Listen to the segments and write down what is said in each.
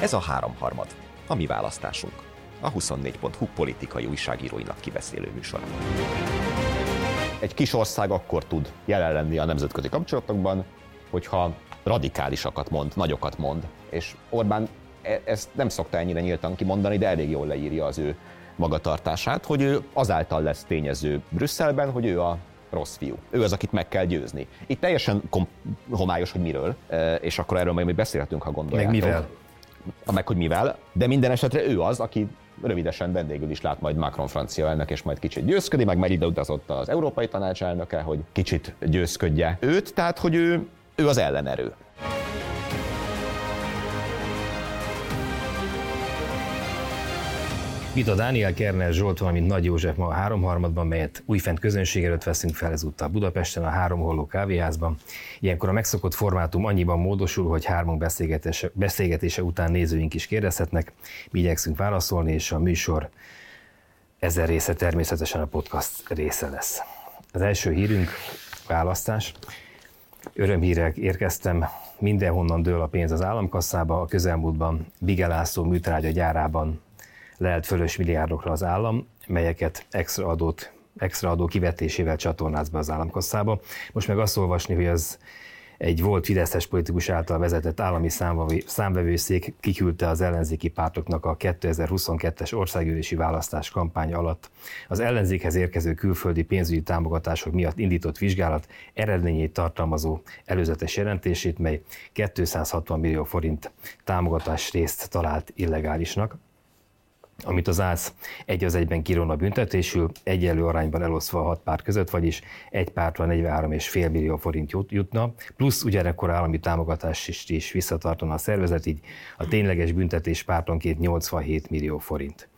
Ez a háromharmad, a mi választásunk. A 24.hu politikai újságíróinak kibeszélő műsor. Egy kis ország akkor tud jelen lenni a nemzetközi kapcsolatokban, hogyha radikálisakat mond, nagyokat mond. És Orbán e- ezt nem szokta ennyire nyíltan kimondani, de elég jól leírja az ő magatartását, hogy ő azáltal lesz tényező Brüsszelben, hogy ő a rossz fiú. Ő az, akit meg kell győzni. Itt teljesen kom- homályos, hogy miről, e, és akkor erről majd még beszélhetünk, ha gondoljátok. Meg mivel? Meg hogy mivel, de minden esetre ő az, aki rövidesen vendégül is lát majd Macron francia elnök, és majd kicsit győzködi, meg már ide utazott az Európai Tanács elnöke, hogy kicsit győzködje őt, tehát hogy ő, ő az ellenerő. Vita Dániel Kerner Zsolt, valamint Nagy József ma a háromharmadban, melyet újfent közönség előtt veszünk fel ezúttal Budapesten, a Három Holló kávéházban. Ilyenkor a megszokott formátum annyiban módosul, hogy hármunk beszélgetése, beszélgetése után nézőink is kérdezhetnek, mi igyekszünk válaszolni, és a műsor ezer része természetesen a podcast része lesz. Az első hírünk választás. Örömhírek érkeztem, mindenhonnan dől a pénz az államkasszába, a közelmúltban Bigelászó műtrágya gyárában lehet fölös milliárdokra az állam, melyeket extra adót extra adó kivetésével csatornáz be az államkasszába. Most meg azt olvasni, hogy az egy volt Fideszes politikus által vezetett állami számvevőszék kiküldte az ellenzéki pártoknak a 2022-es országgyűlési választás kampány alatt az ellenzékhez érkező külföldi pénzügyi támogatások miatt indított vizsgálat eredményét tartalmazó előzetes jelentését, mely 260 millió forint támogatás részt talált illegálisnak amit az ÁSZ egy az egyben kiróna büntetésül, egyenlő arányban eloszva a hat párt között, vagyis egy pártra 43,5 millió forint jutna, plusz ugyanekkor állami támogatás is, is visszatartana a szervezet, így a tényleges büntetés pártonként 87 millió forint.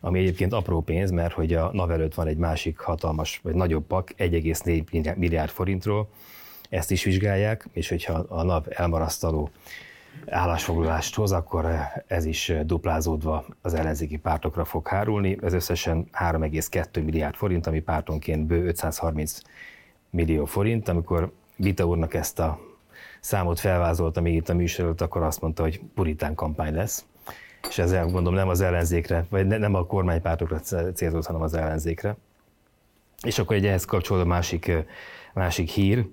Ami egyébként apró pénz, mert hogy a NAV előtt van egy másik hatalmas, vagy nagyobb pak, 1,4 milliárd forintról, ezt is vizsgálják, és hogyha a NAV elmarasztaló állásfoglalást hoz, akkor ez is duplázódva az ellenzéki pártokra fog hárulni. Ez összesen 3,2 milliárd forint, ami pártonként bő 530 millió forint. Amikor Vita úrnak ezt a számot felvázolta még itt a műsor akkor azt mondta, hogy puritán kampány lesz. És ezzel gondolom nem az ellenzékre, vagy nem a kormánypártokra célzott, hanem az ellenzékre. És akkor egy ehhez kapcsolódó másik, másik hír,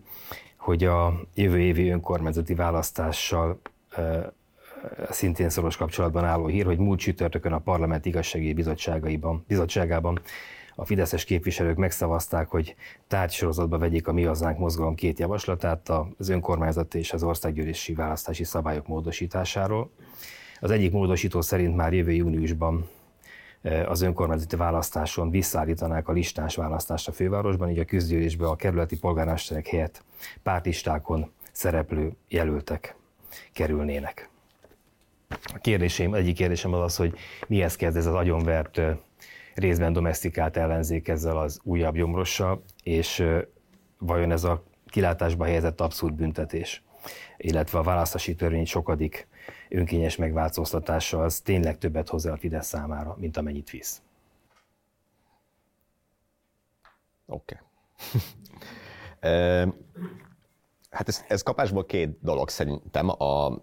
hogy a jövő évi önkormányzati választással szintén szoros kapcsolatban álló hír, hogy múlt csütörtökön a Parlament Igazsági Bizottságaiban, Bizottságában a fideszes képviselők megszavazták, hogy tárgysorozatba vegyék a Mi Hazánk mozgalom két javaslatát az önkormányzati és az országgyűlési választási szabályok módosításáról. Az egyik módosító szerint már jövő júniusban az önkormányzati választáson visszaállítanák a listás választást a fővárosban, így a közgyűlésbe a kerületi polgármesterek helyett pártistákon szereplő jelöltek kerülnének. A kérdésem, egyik kérdésem az az, hogy mihez kezd ez az agyonvert, részben domestikált ellenzék ezzel az újabb gyomrossal, és vajon ez a kilátásba helyezett abszurd büntetés, illetve a választási törvény sokadik önkényes megváltoztatása az tényleg többet hozzá a Fidesz számára, mint amennyit visz. Oké. Okay. Hát ez, ez kapásból két dolog szerintem. A,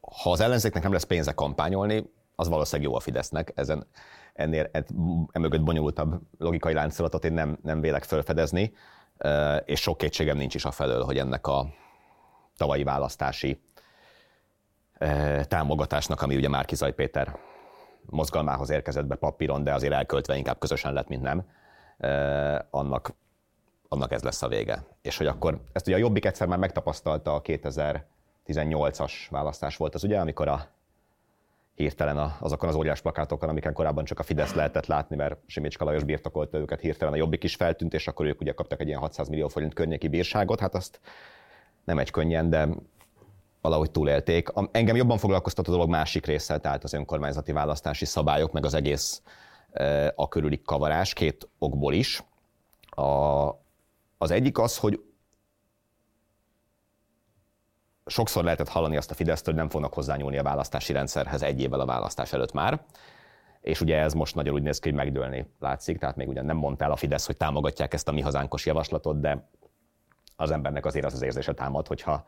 ha az ellenzéknek nem lesz pénze kampányolni, az valószínűleg jó a Fidesznek. Ezen ennél emögött bonyolultabb logikai láncolatot én nem, nem vélek felfedezni, és sok kétségem nincs is a felől, hogy ennek a tavalyi választási támogatásnak, ami ugye Márki Péter mozgalmához érkezett be papíron, de azért elköltve inkább közösen lett, mint nem, annak annak ez lesz a vége. És hogy akkor, ezt ugye a Jobbik egyszer már megtapasztalta a 2018-as választás volt az ugye, amikor a hirtelen azokon az óriás plakátokon, amiken korábban csak a Fidesz lehetett látni, mert Simicska Lajos birtokolta őket, hirtelen a Jobbik is feltűnt, és akkor ők ugye kaptak egy ilyen 600 millió forint környéki bírságot, hát azt nem egy könnyen, de valahogy túlélték. Engem jobban foglalkoztat a dolog másik része, tehát az önkormányzati választási szabályok, meg az egész a körüli kavarás, két okból is. A, az egyik az, hogy sokszor lehetett hallani azt a Fidesztől, hogy nem fognak hozzányúlni a választási rendszerhez egy évvel a választás előtt már. És ugye ez most nagyon úgy néz ki, hogy megdőlni látszik, tehát még ugyan nem mondta el a Fidesz, hogy támogatják ezt a mi hazánkos javaslatot, de az embernek azért az az érzése támad, hogyha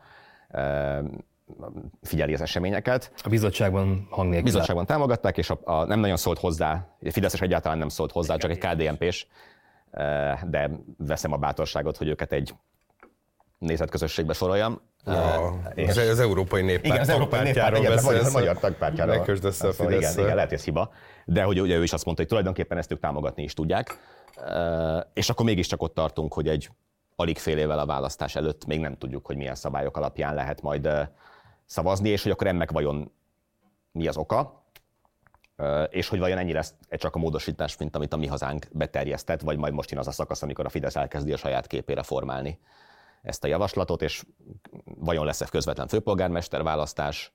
figyeli az eseményeket. A bizottságban hang nélkül. Bizottságban támogatták, és a, a, nem nagyon szólt hozzá, a Fideszes egyáltalán nem szólt hozzá, csak egy KDNP-s, de veszem a bátorságot, hogy őket egy nézetközösségbe soroljam. Ja, és az, az Európai Néppárt igen, az Európai Néppárt, igen, beszélsz, a magyar tagpártyára. Ne össze a szóval igen, igen, lehet, hogy ez hiba. De hogy ugye ő is azt mondta, hogy tulajdonképpen ezt ők támogatni is tudják. És akkor mégiscsak ott tartunk, hogy egy alig fél évvel a választás előtt még nem tudjuk, hogy milyen szabályok alapján lehet majd szavazni, és hogy akkor ennek vajon mi az oka, és hogy vajon ennyi lesz csak a módosítás, mint amit a mi hazánk beterjesztett, vagy majd most jön az a szakasz, amikor a Fidesz elkezdi a saját képére formálni ezt a javaslatot, és vajon lesz-e közvetlen főpolgármester választás,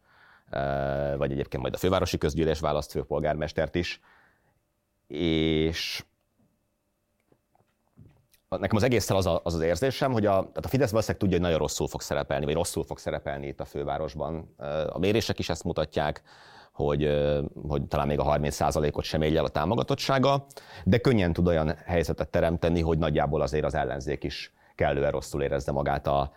vagy egyébként majd a fővárosi közgyűlés választ főpolgármestert is, és nekem az egészszel az, a, az az érzésem, hogy a, tehát a Fidesz valószínűleg tudja, hogy nagyon rosszul fog szerepelni, vagy rosszul fog szerepelni itt a fővárosban. A mérések is ezt mutatják, hogy, hogy talán még a 30%-ot sem ér a támogatottsága, de könnyen tud olyan helyzetet teremteni, hogy nagyjából azért az ellenzék is kellően rosszul érezze magát a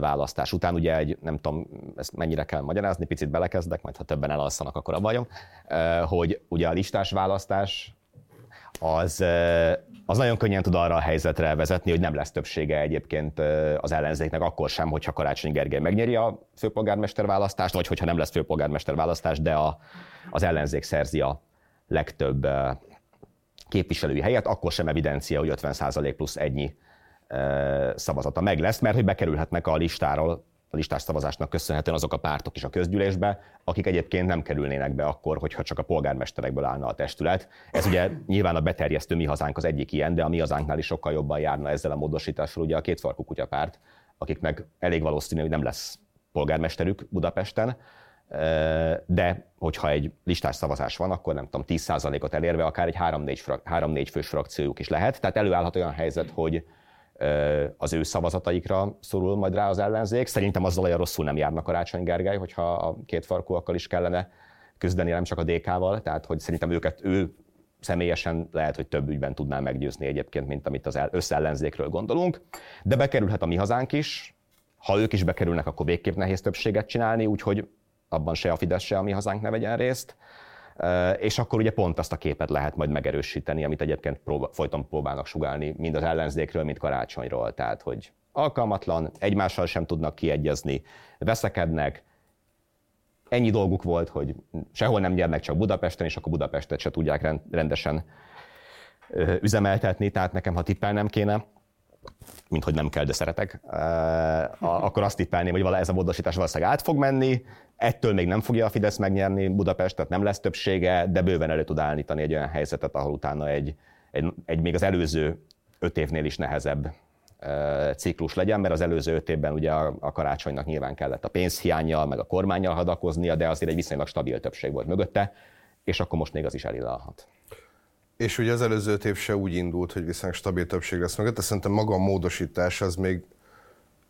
választás után. Ugye egy, nem tudom, ezt mennyire kell magyarázni, picit belekezdek, majd ha többen elalszanak, akkor a bajom, hogy ugye a listás választás az, az nagyon könnyen tud arra a helyzetre vezetni, hogy nem lesz többsége egyébként az ellenzéknek akkor sem, hogyha Karácsony Gergely megnyeri a főpolgármester választást, vagy hogyha nem lesz főpolgármester választás, de a, az ellenzék szerzi a legtöbb képviselői helyet, akkor sem evidencia, hogy 50% plusz ennyi szavazata meg lesz, mert hogy bekerülhetnek a listáról a listás szavazásnak köszönhetően azok a pártok is a közgyűlésbe, akik egyébként nem kerülnének be akkor, hogyha csak a polgármesterekből állna a testület. Ez ugye nyilván a beterjesztő mi hazánk az egyik ilyen, de a mi hazánknál is sokkal jobban járna ezzel a módosítással ugye a kétfarkú kutyapárt, akiknek elég valószínű, hogy nem lesz polgármesterük Budapesten, de hogyha egy listás szavazás van, akkor nem tudom, 10%-ot elérve akár egy 3-4 fős frakciójuk is lehet. Tehát előállhat olyan helyzet, hogy az ő szavazataikra szorul majd rá az ellenzék. Szerintem azzal olyan rosszul nem járnak Karácsony Gergely, hogyha a két farkúakkal is kellene küzdeni, nem csak a DK-val, tehát hogy szerintem őket ő személyesen lehet, hogy több ügyben tudná meggyőzni egyébként, mint amit az összellenzékről gondolunk, de bekerülhet a mi hazánk is, ha ők is bekerülnek, akkor végképp nehéz többséget csinálni, úgyhogy abban se a Fidesz, se a mi hazánk ne vegyen részt és akkor ugye pont azt a képet lehet majd megerősíteni, amit egyébként próba, folyton próbálnak sugálni, mind az ellenzékről, mind karácsonyról. Tehát, hogy alkalmatlan, egymással sem tudnak kiegyezni, veszekednek, ennyi dolguk volt, hogy sehol nem nyernek, csak Budapesten, és akkor Budapestet se tudják rendesen üzemeltetni, tehát nekem, ha tippelnem kéne, mint hogy nem kell, de szeretek, akkor azt tippelném, hogy ez a módosítás valószínűleg át fog menni, ettől még nem fogja a Fidesz megnyerni Budapestet, nem lesz többsége, de bőven elő tud állítani egy olyan helyzetet, ahol utána egy, egy, egy még az előző öt évnél is nehezebb ciklus legyen, mert az előző öt évben ugye a, karácsonynak nyilván kellett a pénzhiányjal, meg a kormányjal hadakoznia, de azért egy viszonylag stabil többség volt mögötte, és akkor most még az is elillalhat. És ugye az előző év se úgy indult, hogy viszonylag stabil többség lesz mögött, de szerintem maga a módosítás az még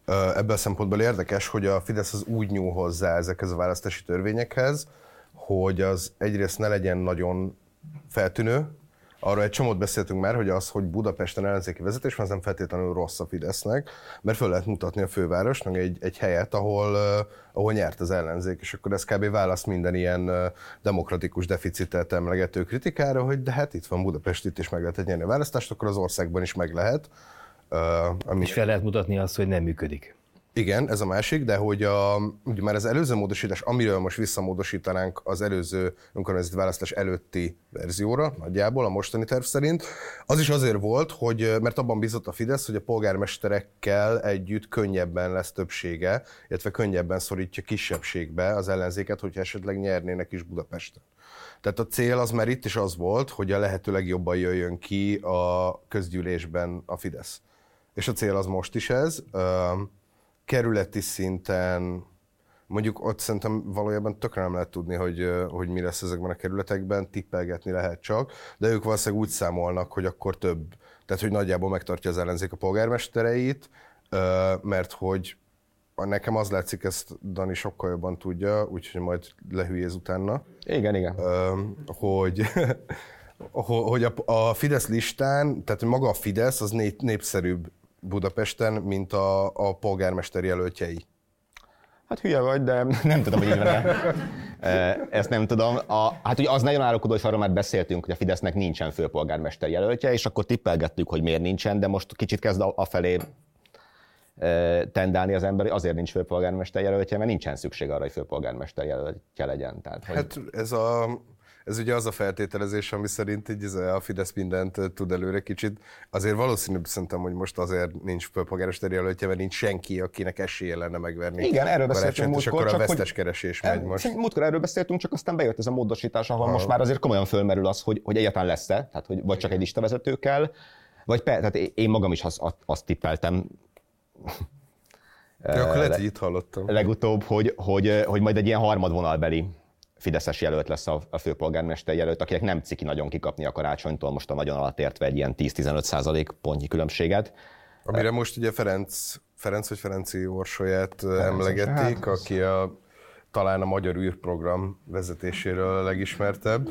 ebből a szempontból érdekes, hogy a Fidesz az úgy nyúl hozzá ezekhez a választási törvényekhez, hogy az egyrészt ne legyen nagyon feltűnő, Arra egy csomót beszéltünk már, hogy az, hogy Budapesten ellenzéki vezetés van, az nem feltétlenül rossz a Fidesznek, mert föl lehet mutatni a fővárosnak egy, egy helyet, ahol, uh, ahol nyert az ellenzék, és akkor ez kb. válasz minden ilyen uh, demokratikus deficitet emlegető kritikára, hogy de hát itt van Budapest, itt is meg lehet nyerni a választást, akkor az országban is meg lehet. Ami... És fel lehet mutatni azt, hogy nem működik. Igen, ez a másik, de hogy a, ugye már az előző módosítás, amiről most visszamódosítanánk az előző önkormányzati választás előtti verzióra, nagyjából a mostani terv szerint, az is azért volt, hogy mert abban bizott a Fidesz, hogy a polgármesterekkel együtt könnyebben lesz többsége, illetve könnyebben szorítja kisebbségbe az ellenzéket, hogyha esetleg nyernének is Budapesten. Tehát a cél az már itt is az volt, hogy a lehető legjobban jöjjön ki a közgyűlésben a Fidesz. És a cél az most is ez kerületi szinten, mondjuk ott szerintem valójában tökre nem lehet tudni, hogy, hogy mi lesz ezekben a kerületekben, tippelgetni lehet csak, de ők valószínűleg úgy számolnak, hogy akkor több, tehát hogy nagyjából megtartja az ellenzék a polgármestereit, mert hogy nekem az látszik, ezt Dani sokkal jobban tudja, úgyhogy majd lehülyéz utána. Igen, igen. Hogy, hogy a, a Fidesz listán, tehát maga a Fidesz az népszerűbb Budapesten, mint a, a polgármester jelöltjei? Hát hülye vagy, de nem tudom, hogy így van Ezt nem tudom. A, hát ugye az nagyon árulkodó, hogy arról már beszéltünk, hogy a Fidesznek nincsen főpolgármester jelöltje, és akkor tippelgettük, hogy miért nincsen, de most kicsit kezd afelé tendálni az ember, azért nincs főpolgármester jelöltje, mert nincsen szükség arra, hogy főpolgármester jelöltje legyen. Tehát, hogy... Hát ez a ez ugye az a feltételezés, ami szerint így a Fidesz mindent tud előre kicsit. Azért valószínűbb szerintem, hogy most azért nincs főpolgármester jelöltje, mert nincs senki, akinek esélye lenne megverni. Igen, erről beszéltünk múltkor. akkor a vesztes keresés megy most. Múltkor erről beszéltünk, csak aztán bejött ez a módosítás, ahol ha. most már azért komolyan fölmerül az, hogy, hogy egyáltalán lesz-e, tehát hogy vagy csak egy listavezető kell, vagy pe, tehát én magam is azt, azt tippeltem, Ja, akkor lehet, hogy itt hallottam. Legutóbb, hogy, hogy, hogy majd egy ilyen harmadvonalbeli Fideszes jelölt lesz a, a főpolgármester jelölt, akinek nem ciki nagyon kikapni a karácsonytól, most a nagyon alatt értve egy ilyen 10-15 százalék pontnyi különbséget. Amire most ugye Ferenc, Ferenc vagy Ferenci Orsolyát Ferenc, emlegették, hát, aki a, talán a Magyar űrprogram vezetéséről a legismertebb.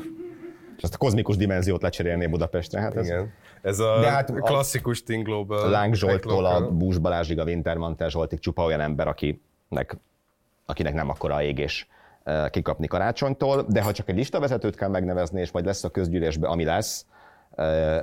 És azt a kozmikus dimenziót lecserélné Budapestre. Hát ez... Igen. Ez a De hát klasszikus Team Global. Láng Zsolttól a Bús Balázsig, a Wintermantel Zsoltig csupa olyan ember, akinek, akinek nem akkora a égés kikapni karácsonytól, de ha csak egy listavezetőt kell megnevezni, és majd lesz a közgyűlésbe, ami lesz,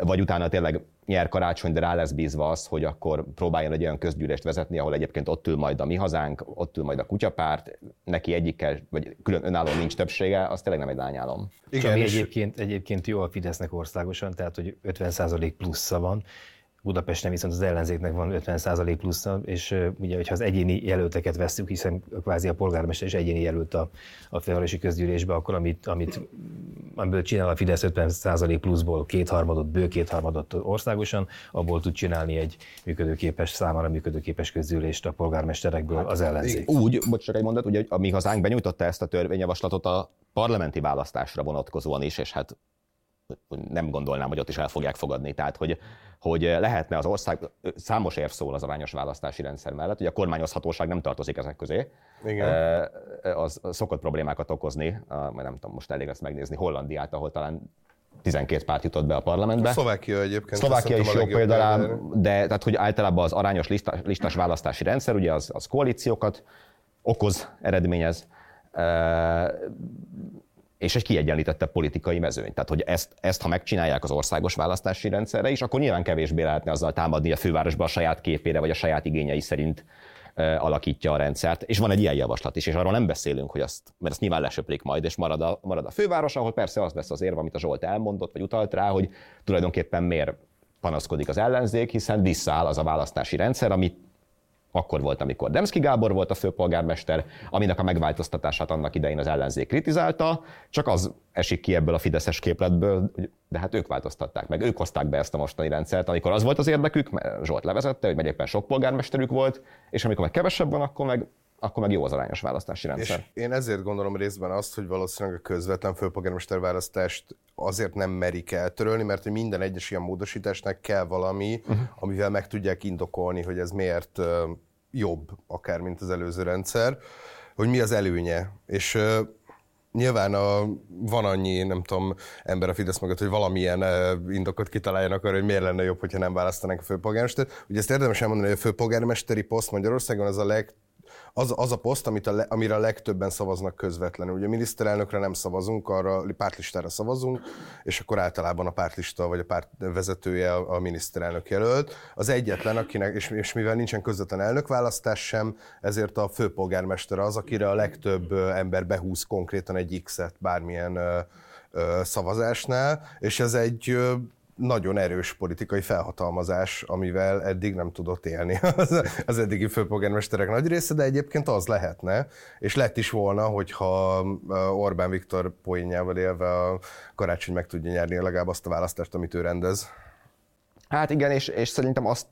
vagy utána tényleg nyer karácsony, de rá lesz bízva az, hogy akkor próbáljon egy olyan közgyűlést vezetni, ahol egyébként ott ül majd a mi hazánk, ott ül majd a kutyapárt, neki egyikkel, vagy külön önálló nincs többsége, az tényleg nem egy lányálom. Igen, ami egyébként, egyébként jó a Fidesznek országosan, tehát hogy 50% plusza van, Budapesten viszont az ellenzéknek van 50% plusz, és ugye, hogyha az egyéni jelölteket veszük, hiszen kvázi a polgármester is egyéni jelölt a, a fővárosi közgyűlésbe, akkor amit, amit amiből csinál a Fidesz 50% pluszból kétharmadot, bő kétharmadot országosan, abból tud csinálni egy működőképes, számára működőképes közgyűlést a polgármesterekből hát, az ellenzék. Úgy, bocs, csak egy mondat, ugye a mi hazánk benyújtotta ezt a törvényjavaslatot a parlamenti választásra vonatkozóan is, és hát nem gondolnám, hogy ott is el fogják fogadni. Tehát, hogy, hogy lehetne az ország, számos érv szól az arányos választási rendszer mellett, hogy a kormányozhatóság nem tartozik ezek közé. Igen. Az szokott problémákat okozni, majd nem tudom, most elég ezt megnézni, Hollandiát, ahol talán 12 párt jutott be a parlamentbe. Szlovákia egyébként. Szlovákia is jó példa, de tehát, hogy általában az arányos listás, listás választási rendszer, ugye az, az koalíciókat okoz, eredményez és egy kiegyenlítettebb politikai mezőny. Tehát, hogy ezt, ezt, ha megcsinálják az országos választási rendszerre is, akkor nyilván kevésbé lehetne azzal támadni a fővárosba a saját képére, vagy a saját igényei szerint alakítja a rendszert, és van egy ilyen javaslat is, és arról nem beszélünk, hogy azt, mert ezt nyilván lesöprik majd, és marad a, marad a főváros, ahol persze az lesz az érve, amit a Zsolt elmondott, vagy utalt rá, hogy tulajdonképpen miért panaszkodik az ellenzék, hiszen visszaáll az a választási rendszer, amit akkor volt, amikor Demszki Gábor volt a főpolgármester, aminek a megváltoztatását annak idején az ellenzék kritizálta, csak az esik ki ebből a fideszes képletből, de hát ők változtatták meg, ők hozták be ezt a mostani rendszert, amikor az volt az érdekük, mert Zsolt levezette, hogy meg éppen sok polgármesterük volt, és amikor meg kevesebb van, akkor meg akkor meg jó az arányos választási rendszer. És én ezért gondolom részben azt, hogy valószínűleg a közvetlen főpolgármester választást azért nem merik eltörölni, mert hogy minden egyes ilyen módosításnak kell valami, uh-huh. amivel meg tudják indokolni, hogy ez miért jobb, akár mint az előző rendszer, hogy mi az előnye. És nyilván a, van annyi, nem tudom, ember a Fidesz mögött, hogy valamilyen indokot kitaláljanak arra, hogy miért lenne jobb, hogyha nem választanak a főpolgármestert. Ugye ezt érdemes elmondani, hogy a főpolgármesteri poszt Magyarországon az a leg az, az a poszt, amit a le, amire a legtöbben szavaznak közvetlenül. Ugye miniszterelnökre nem szavazunk, arra pártlistára szavazunk, és akkor általában a pártlista vagy a párt vezetője a, a miniszterelnök jelölt. Az egyetlen, akinek, és, és mivel nincsen közvetlen elnökválasztás sem, ezért a főpolgármester az, akire a legtöbb ember behúz konkrétan egy X-et bármilyen szavazásnál, és ez egy nagyon erős politikai felhatalmazás, amivel eddig nem tudott élni az, az eddigi főpolgármesterek nagy része, de egyébként az lehetne, és lett is volna, hogyha Orbán Viktor poénjával élve a karácsony meg tudja nyerni legalább azt a választást, amit ő rendez. Hát igen, és, és szerintem azt,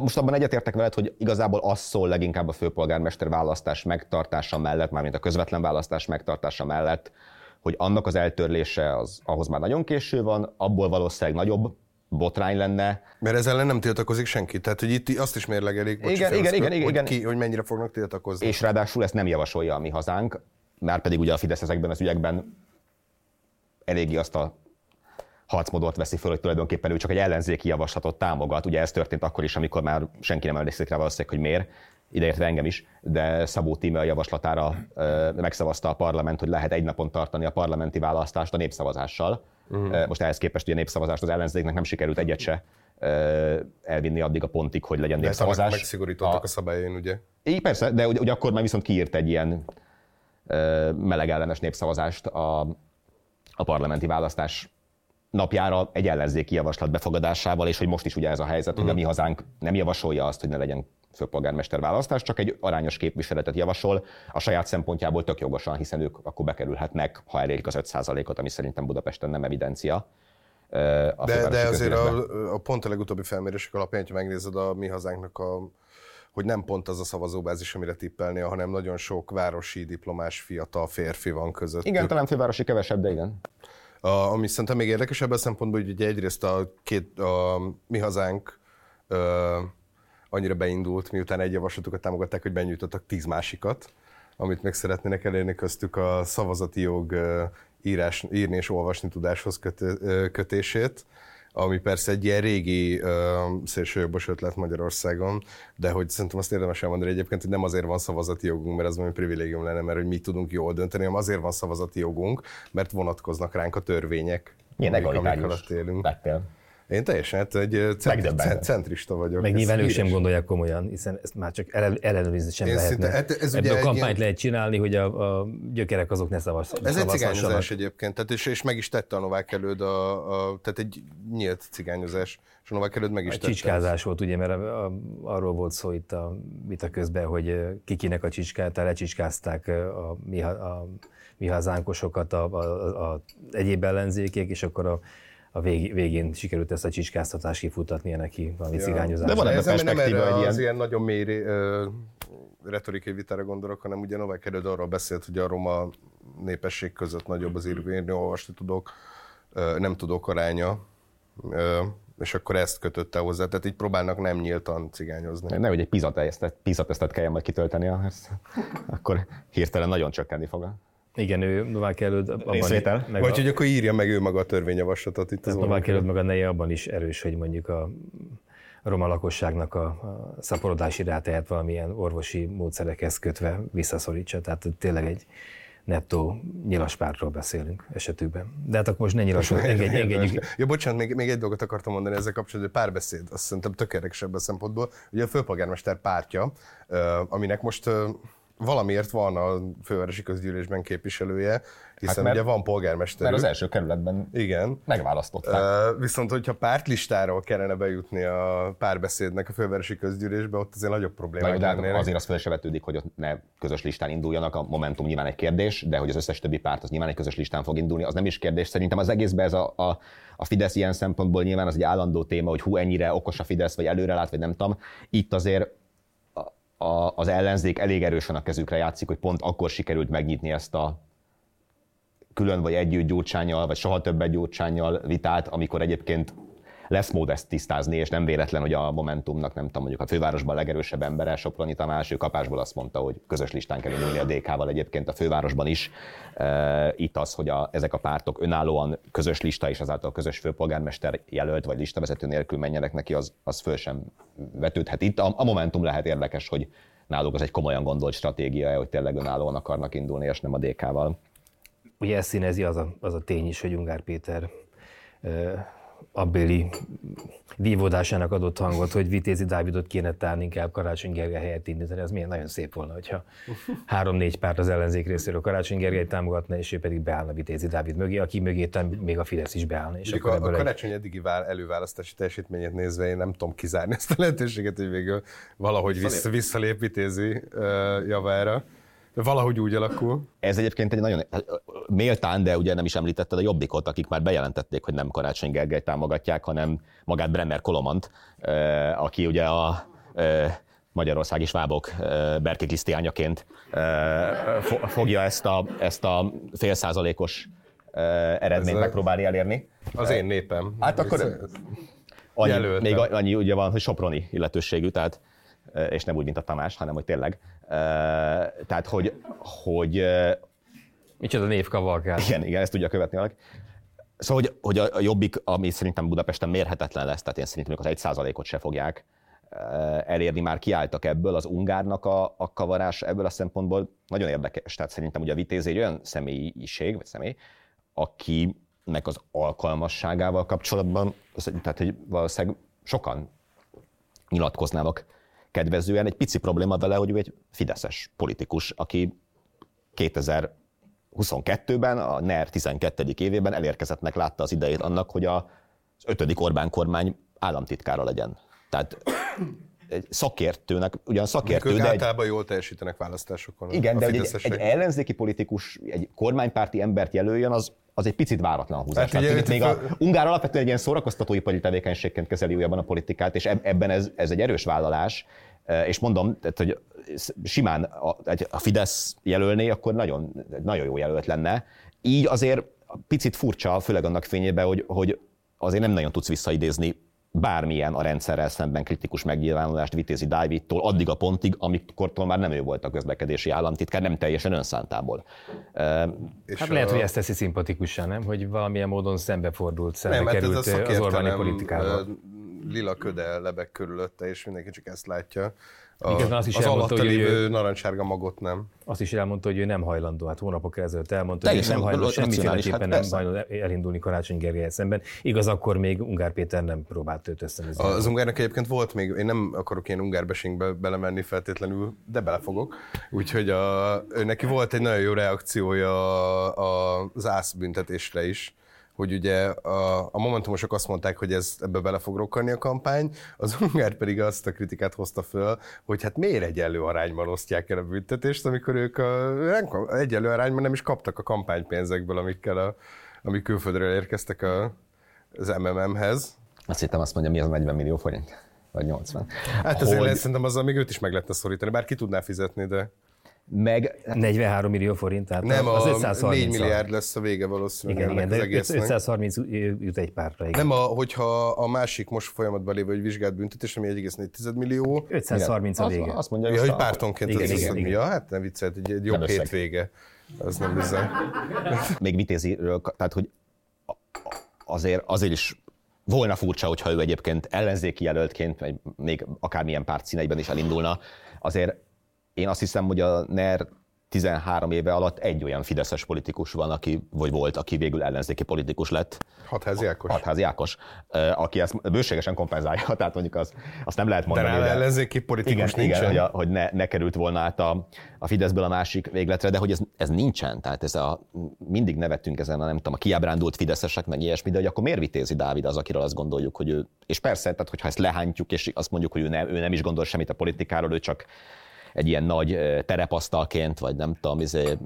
most abban egyetértek veled, hogy igazából az szól leginkább a főpolgármester választás megtartása mellett, mármint a közvetlen választás megtartása mellett, hogy annak az eltörlése az, ahhoz már nagyon késő van, abból valószínűleg nagyobb botrány lenne. Mert ezzel ellen nem tiltakozik senki. Tehát, hogy itt azt is mérlegelik, bocs, igen, igen, igen, igen, hogy, ki, hogy mennyire fognak tiltakozni. És ráadásul ezt nem javasolja a mi hazánk, már pedig ugye a Fidesz ezekben az ügyekben eléggé azt a harcmódot veszi föl, hogy tulajdonképpen ő csak egy ellenzéki javaslatot támogat. Ugye ez történt akkor is, amikor már senki nem emlékszik rá valószínűleg, hogy miért ideértve engem is, de Szabó Tíme a javaslatára megszavazta a parlament, hogy lehet egy napon tartani a parlamenti választást a népszavazással. Uh-huh. Most ehhez képest ugye a népszavazást az ellenzéknek nem sikerült egyet se elvinni addig a pontig, hogy legyen népszavazás. De megszigorítottak a, a szabályain, ugye? Így persze, de ugye, ugye akkor már viszont kiírt egy ilyen meleg ellenes népszavazást a, a parlamenti választás napjára egy ellenzéki javaslat befogadásával, és hogy most is ugye ez a helyzet, uh-huh. hogy a mi hazánk nem javasolja azt, hogy ne legyen főpolgármester választás, csak egy arányos képviseletet javasol, a saját szempontjából tök jogosan, hiszen ők akkor bekerülhetnek, ha elérik az 5%-ot, ami szerintem Budapesten nem evidencia. A de, de azért a, a pont a legutóbbi felmérések alapján, ha megnézed a mi hazánknak a hogy nem pont az a szavazóbázis, amire tippelni, hanem nagyon sok városi diplomás fiatal férfi van között. Igen, talán fővárosi kevesebb, de igen. A, ami szerintem még érdekesebb a szempontból, hogy ugye egyrészt a, két, a mi hazánk ö, annyira beindult, miután egy javaslatukat támogatták, hogy benyújtottak tíz másikat, amit meg szeretnének elérni köztük a szavazati jog írás, írni és olvasni tudáshoz kötését, ami persze egy ilyen régi szélsőjobbos ötlet Magyarországon, de hogy szerintem azt érdemes elmondani egyébként, hogy nem azért van szavazati jogunk, mert az valami privilégium lenne, mert hogy mi tudunk jól dönteni, hanem azért van szavazati jogunk, mert vonatkoznak ránk a törvények, Milyen amik, amik alatt élünk. Vettél. Én teljesen, hát egy cent, centrista vagyok. Meg nyilván ők sem gondolják komolyan, hiszen ezt már csak ellenőrizni sem Én lehetne. Szinte, hát ez Ebből a kampányt ilyen... lehet csinálni, hogy a, a gyökerek azok ne szavazzanak. Ez egy cigányozás egyébként, tehát és, és meg is tette a Novák előd, a, a, tehát egy nyílt cigányozás, és a Novák előd meg is a tette. Csicskázás volt, ugye, mert a, a, arról volt szó itt a vita közben, hogy kikinek a csicskát, lecsicskázták a, mi, a, a mi hazánkosokat, a, a, a egyéb ellenzékék, és akkor a a vég, végén sikerült ezt a csicskáztatást kifutatnia neki, valami ja. cigányozás. De van ez perspektíva, nem erre ilyen... az ilyen nagyon mély uh, retorikai vitára gondolok, hanem ugye Novák Erőd arról beszélt, hogy a roma népesség között nagyobb az írni, olvasni tudok, uh, nem tudok aránya, uh, és akkor ezt kötötte hozzá. Tehát így próbálnak nem nyíltan cigányozni. Ne, hogy egy pizatesztet kelljen majd kitölteni, akkor hirtelen nagyon csökkenni fog. Igen, ő Novák előtt abban. Meg Vagy a, hogy akkor írja meg ő maga a törvényjavaslatot itt az Novák előtt meg a neje abban is erős, hogy mondjuk a roma lakosságnak a, a szaporodási rátáját valamilyen orvosi módszerekhez kötve visszaszorítsa. Tehát tényleg egy nettó nyilaspártról beszélünk esetükben. De hát akkor most ne nyilasod, engedj, engedjük. Ja, bocsánat, még, még egy dolgot akartam mondani ezzel kapcsolatban, hogy párbeszéd, azt szerintem tökéletesebb a szempontból. Ugye a főpolgármester pártja, aminek most valamiért van a fővárosi közgyűlésben képviselője, hiszen hát mert, ugye van polgármester. Mert az első kerületben Igen. megválasztották. Uh, viszont, hogyha pártlistáról kellene bejutni a párbeszédnek a fővárosi közgyűlésbe, ott azért nagyobb problémák Na, de azért az se vetődik, hogy ott ne közös listán induljanak. A Momentum nyilván egy kérdés, de hogy az összes többi párt az nyilván egy közös listán fog indulni, az nem is kérdés. Szerintem az egészben ez a, a, a Fidesz ilyen szempontból nyilván az egy állandó téma, hogy hú, ennyire okos a Fidesz, vagy előrelát, vagy nem tudom. Itt azért a, az ellenzék elég erősen a kezükre játszik, hogy pont akkor sikerült megnyitni ezt a külön vagy együtt gyurcsányjal, vagy soha többet gyurcsányjal vitát, amikor egyébként lesz mód ezt tisztázni, és nem véletlen, hogy a Momentumnak, nem tudom, mondjuk a fővárosban a legerősebb embere, Soproni Tamás, ő kapásból azt mondta, hogy közös listán kell indulni a DK-val egyébként a fővárosban is. Itt az, hogy a, ezek a pártok önállóan közös lista és azáltal közös főpolgármester jelölt vagy listavezető nélkül menjenek neki, az, az föl sem vetődhet. Itt a, a Momentum lehet érdekes, hogy náluk az egy komolyan gondolt stratégia, hogy tényleg önállóan akarnak indulni, és nem a DK-val. Ugye ezt színezi az a, az a tény is, hogy Ungár Péter abbéli vívódásának adott hangot, hogy Vitézi Dávidot kéne tárni, inkább Karácsony Gergely helyett indítani. Ez milyen nagyon szép volna, hogyha három-négy párt az ellenzék részéről Karácsony Gergely támogatna, és ő pedig beállna Vitézi Dávid mögé, aki mögé még a Fidesz is beállna. És akkor a, a Karácsony egy... eddigi előválasztási teljesítményét nézve én nem tudom kizárni ezt a lehetőséget, hogy végül valahogy vissza, visszalép Vitézi uh, javára. Valahogy úgy alakul. Ez egyébként egy nagyon méltán, de ugye nem is említetted a Jobbikot, akik már bejelentették, hogy nem Karácsony Gergely támogatják, hanem magát Brenner Kolomant, aki ugye a Magyarországi svábok Berki Krisztiányaként fogja ezt a, ezt a fél százalékos eredményt Ez megpróbálni elérni. Az én népem. Hát akkor annyi, még annyi ugye van, hogy soproni illetőségű, tehát és nem úgy, mint a Tamás, hanem hogy tényleg. Tehát, hogy, hogy Micsoda névkavalkát. Igen, igen, ezt tudja követni valaki. Szóval, hogy, hogy a, a jobbik, ami szerintem Budapesten mérhetetlen lesz, tehát én szerintem az egy százalékot se fogják elérni, már kiálltak ebből, az Ungárnak a, a kavarás ebből a szempontból nagyon érdekes. Tehát szerintem ugye a Vitéz egy olyan személyiség, vagy személy, akinek az alkalmasságával kapcsolatban, tehát hogy valószínűleg sokan nyilatkoznának kedvezően. Egy pici probléma vele, hogy ő egy fideszes politikus, aki 2022-ben, a NER 12. évében elérkezettnek látta az idejét annak, hogy az ötödik Orbán kormány államtitkára legyen. Tehát egy szakértőnek, ugyan szakértő, de egy, általában jól teljesítenek választásokon. igen, a de egy, egy ellenzéki politikus, egy kormánypárti embert jelöljön, az, az egy picit váratlan húzás. Hát ugye még a föl- Ungár alapvetően egy ilyen szórakoztatóipari tevékenységként kezeli újabban a politikát, és eb- ebben ez, ez egy erős vállalás, és mondom, tehát, hogy simán a, egy- a Fidesz jelölné, akkor nagyon, nagyon jó jelölt lenne. Így azért picit furcsa, főleg annak fényében, hogy, hogy azért nem nagyon tudsz visszaidézni bármilyen a rendszerrel szemben kritikus megnyilvánulást Vitézi Dávidtól addig a pontig, amikortól már nem ő volt a közlekedési államtitkár, nem teljesen önszántából. Eh, És Hát a- lehet, hogy ezt teszi szimpatikussá, nem? Hogy valamilyen módon szembefordult, szembe Nem, mert ez került a az Orbáni politikával. Lila köde lebeg körülötte, és mindenki csak ezt látja. A, Miközben azt is az elmondta, alatta hogy ő- lévő narancssárga magot nem. Azt is elmondta, hogy ő nem hajlandó, hát hónapok ezelőtt elmondta, hogy ő Teljesen nem hajlandó semmiféleképpen hát nem persze. hajlandó elindulni Karácsony Gergelyel szemben. Igaz, akkor még Ungár Péter nem próbált őt összenézni. Az ungárnak egyébként volt még, én nem akarok ilyen ungárbesingbe belemenni feltétlenül, de belefogok. Úgyhogy a, ő neki volt egy nagyon jó reakciója a, a, az ász büntetésre is, hogy ugye a, a momentumosok azt mondták, hogy ez ebbe bele fog rokkanni a kampány, az ungár pedig azt a kritikát hozta föl, hogy hát miért egyenlő arányban osztják el a büntetést, amikor ők a, nem, egyenlő arányban nem is kaptak a kampánypénzekből, amikkel a, amik külföldről érkeztek a, az MMM-hez. azt hittem azt mondja, mi az 40 millió forint? Vagy 80. Hát azért Hogy- szerintem azzal még őt is meg lehetne szorítani, bár ki tudná fizetni, de Meg 43 millió forint, tehát nem az a 530 4 milliárd lesz a vége valószínűleg Igen, igen, ennek de az egésznek. 530 jut egy pártra. Igen. Nem, a, hogyha a másik most folyamatban lévő egy vizsgált büntetés, ami 1,4 millió, 530 a azt, vége. azt mondja, ja, hogy hogy a- pártonként Igen, az igen, igen, igen. Ja, hát nem viccelt, egy, egy jobb hétvége. Az nem bizony. még Vitéziről, tehát hogy a- a- azért, azért is volna furcsa, hogyha ő egyébként ellenzéki jelöltként, vagy még akármilyen párt színeiben is elindulna. Azért én azt hiszem, hogy a NER 13 éve alatt egy olyan fideszes politikus van, aki, vagy volt, aki végül ellenzéki politikus lett, Hatházi Ákos. Hatházi Ákos, aki ezt bőségesen kompenzálja, tehát mondjuk az, azt nem lehet De mondani. nála ellenzéki politikus igen, nincsen. igen, hogy, a, hogy ne, ne került volna át a, a Fideszből a másik végletre, de hogy ez, ez nincsen. Tehát ez a, mindig nevettünk ezen a nem tudom, a kiábrándult fideszesek, meg ilyesmi, de hogy akkor miért vitézi Dávid az, akiről azt gondoljuk, hogy ő, és persze, tehát hogyha ezt lehántjuk, és azt mondjuk, hogy ő nem, ő nem is gondol semmit a politikáról, ő csak egy ilyen nagy terepasztalként, vagy nem tudom, izé,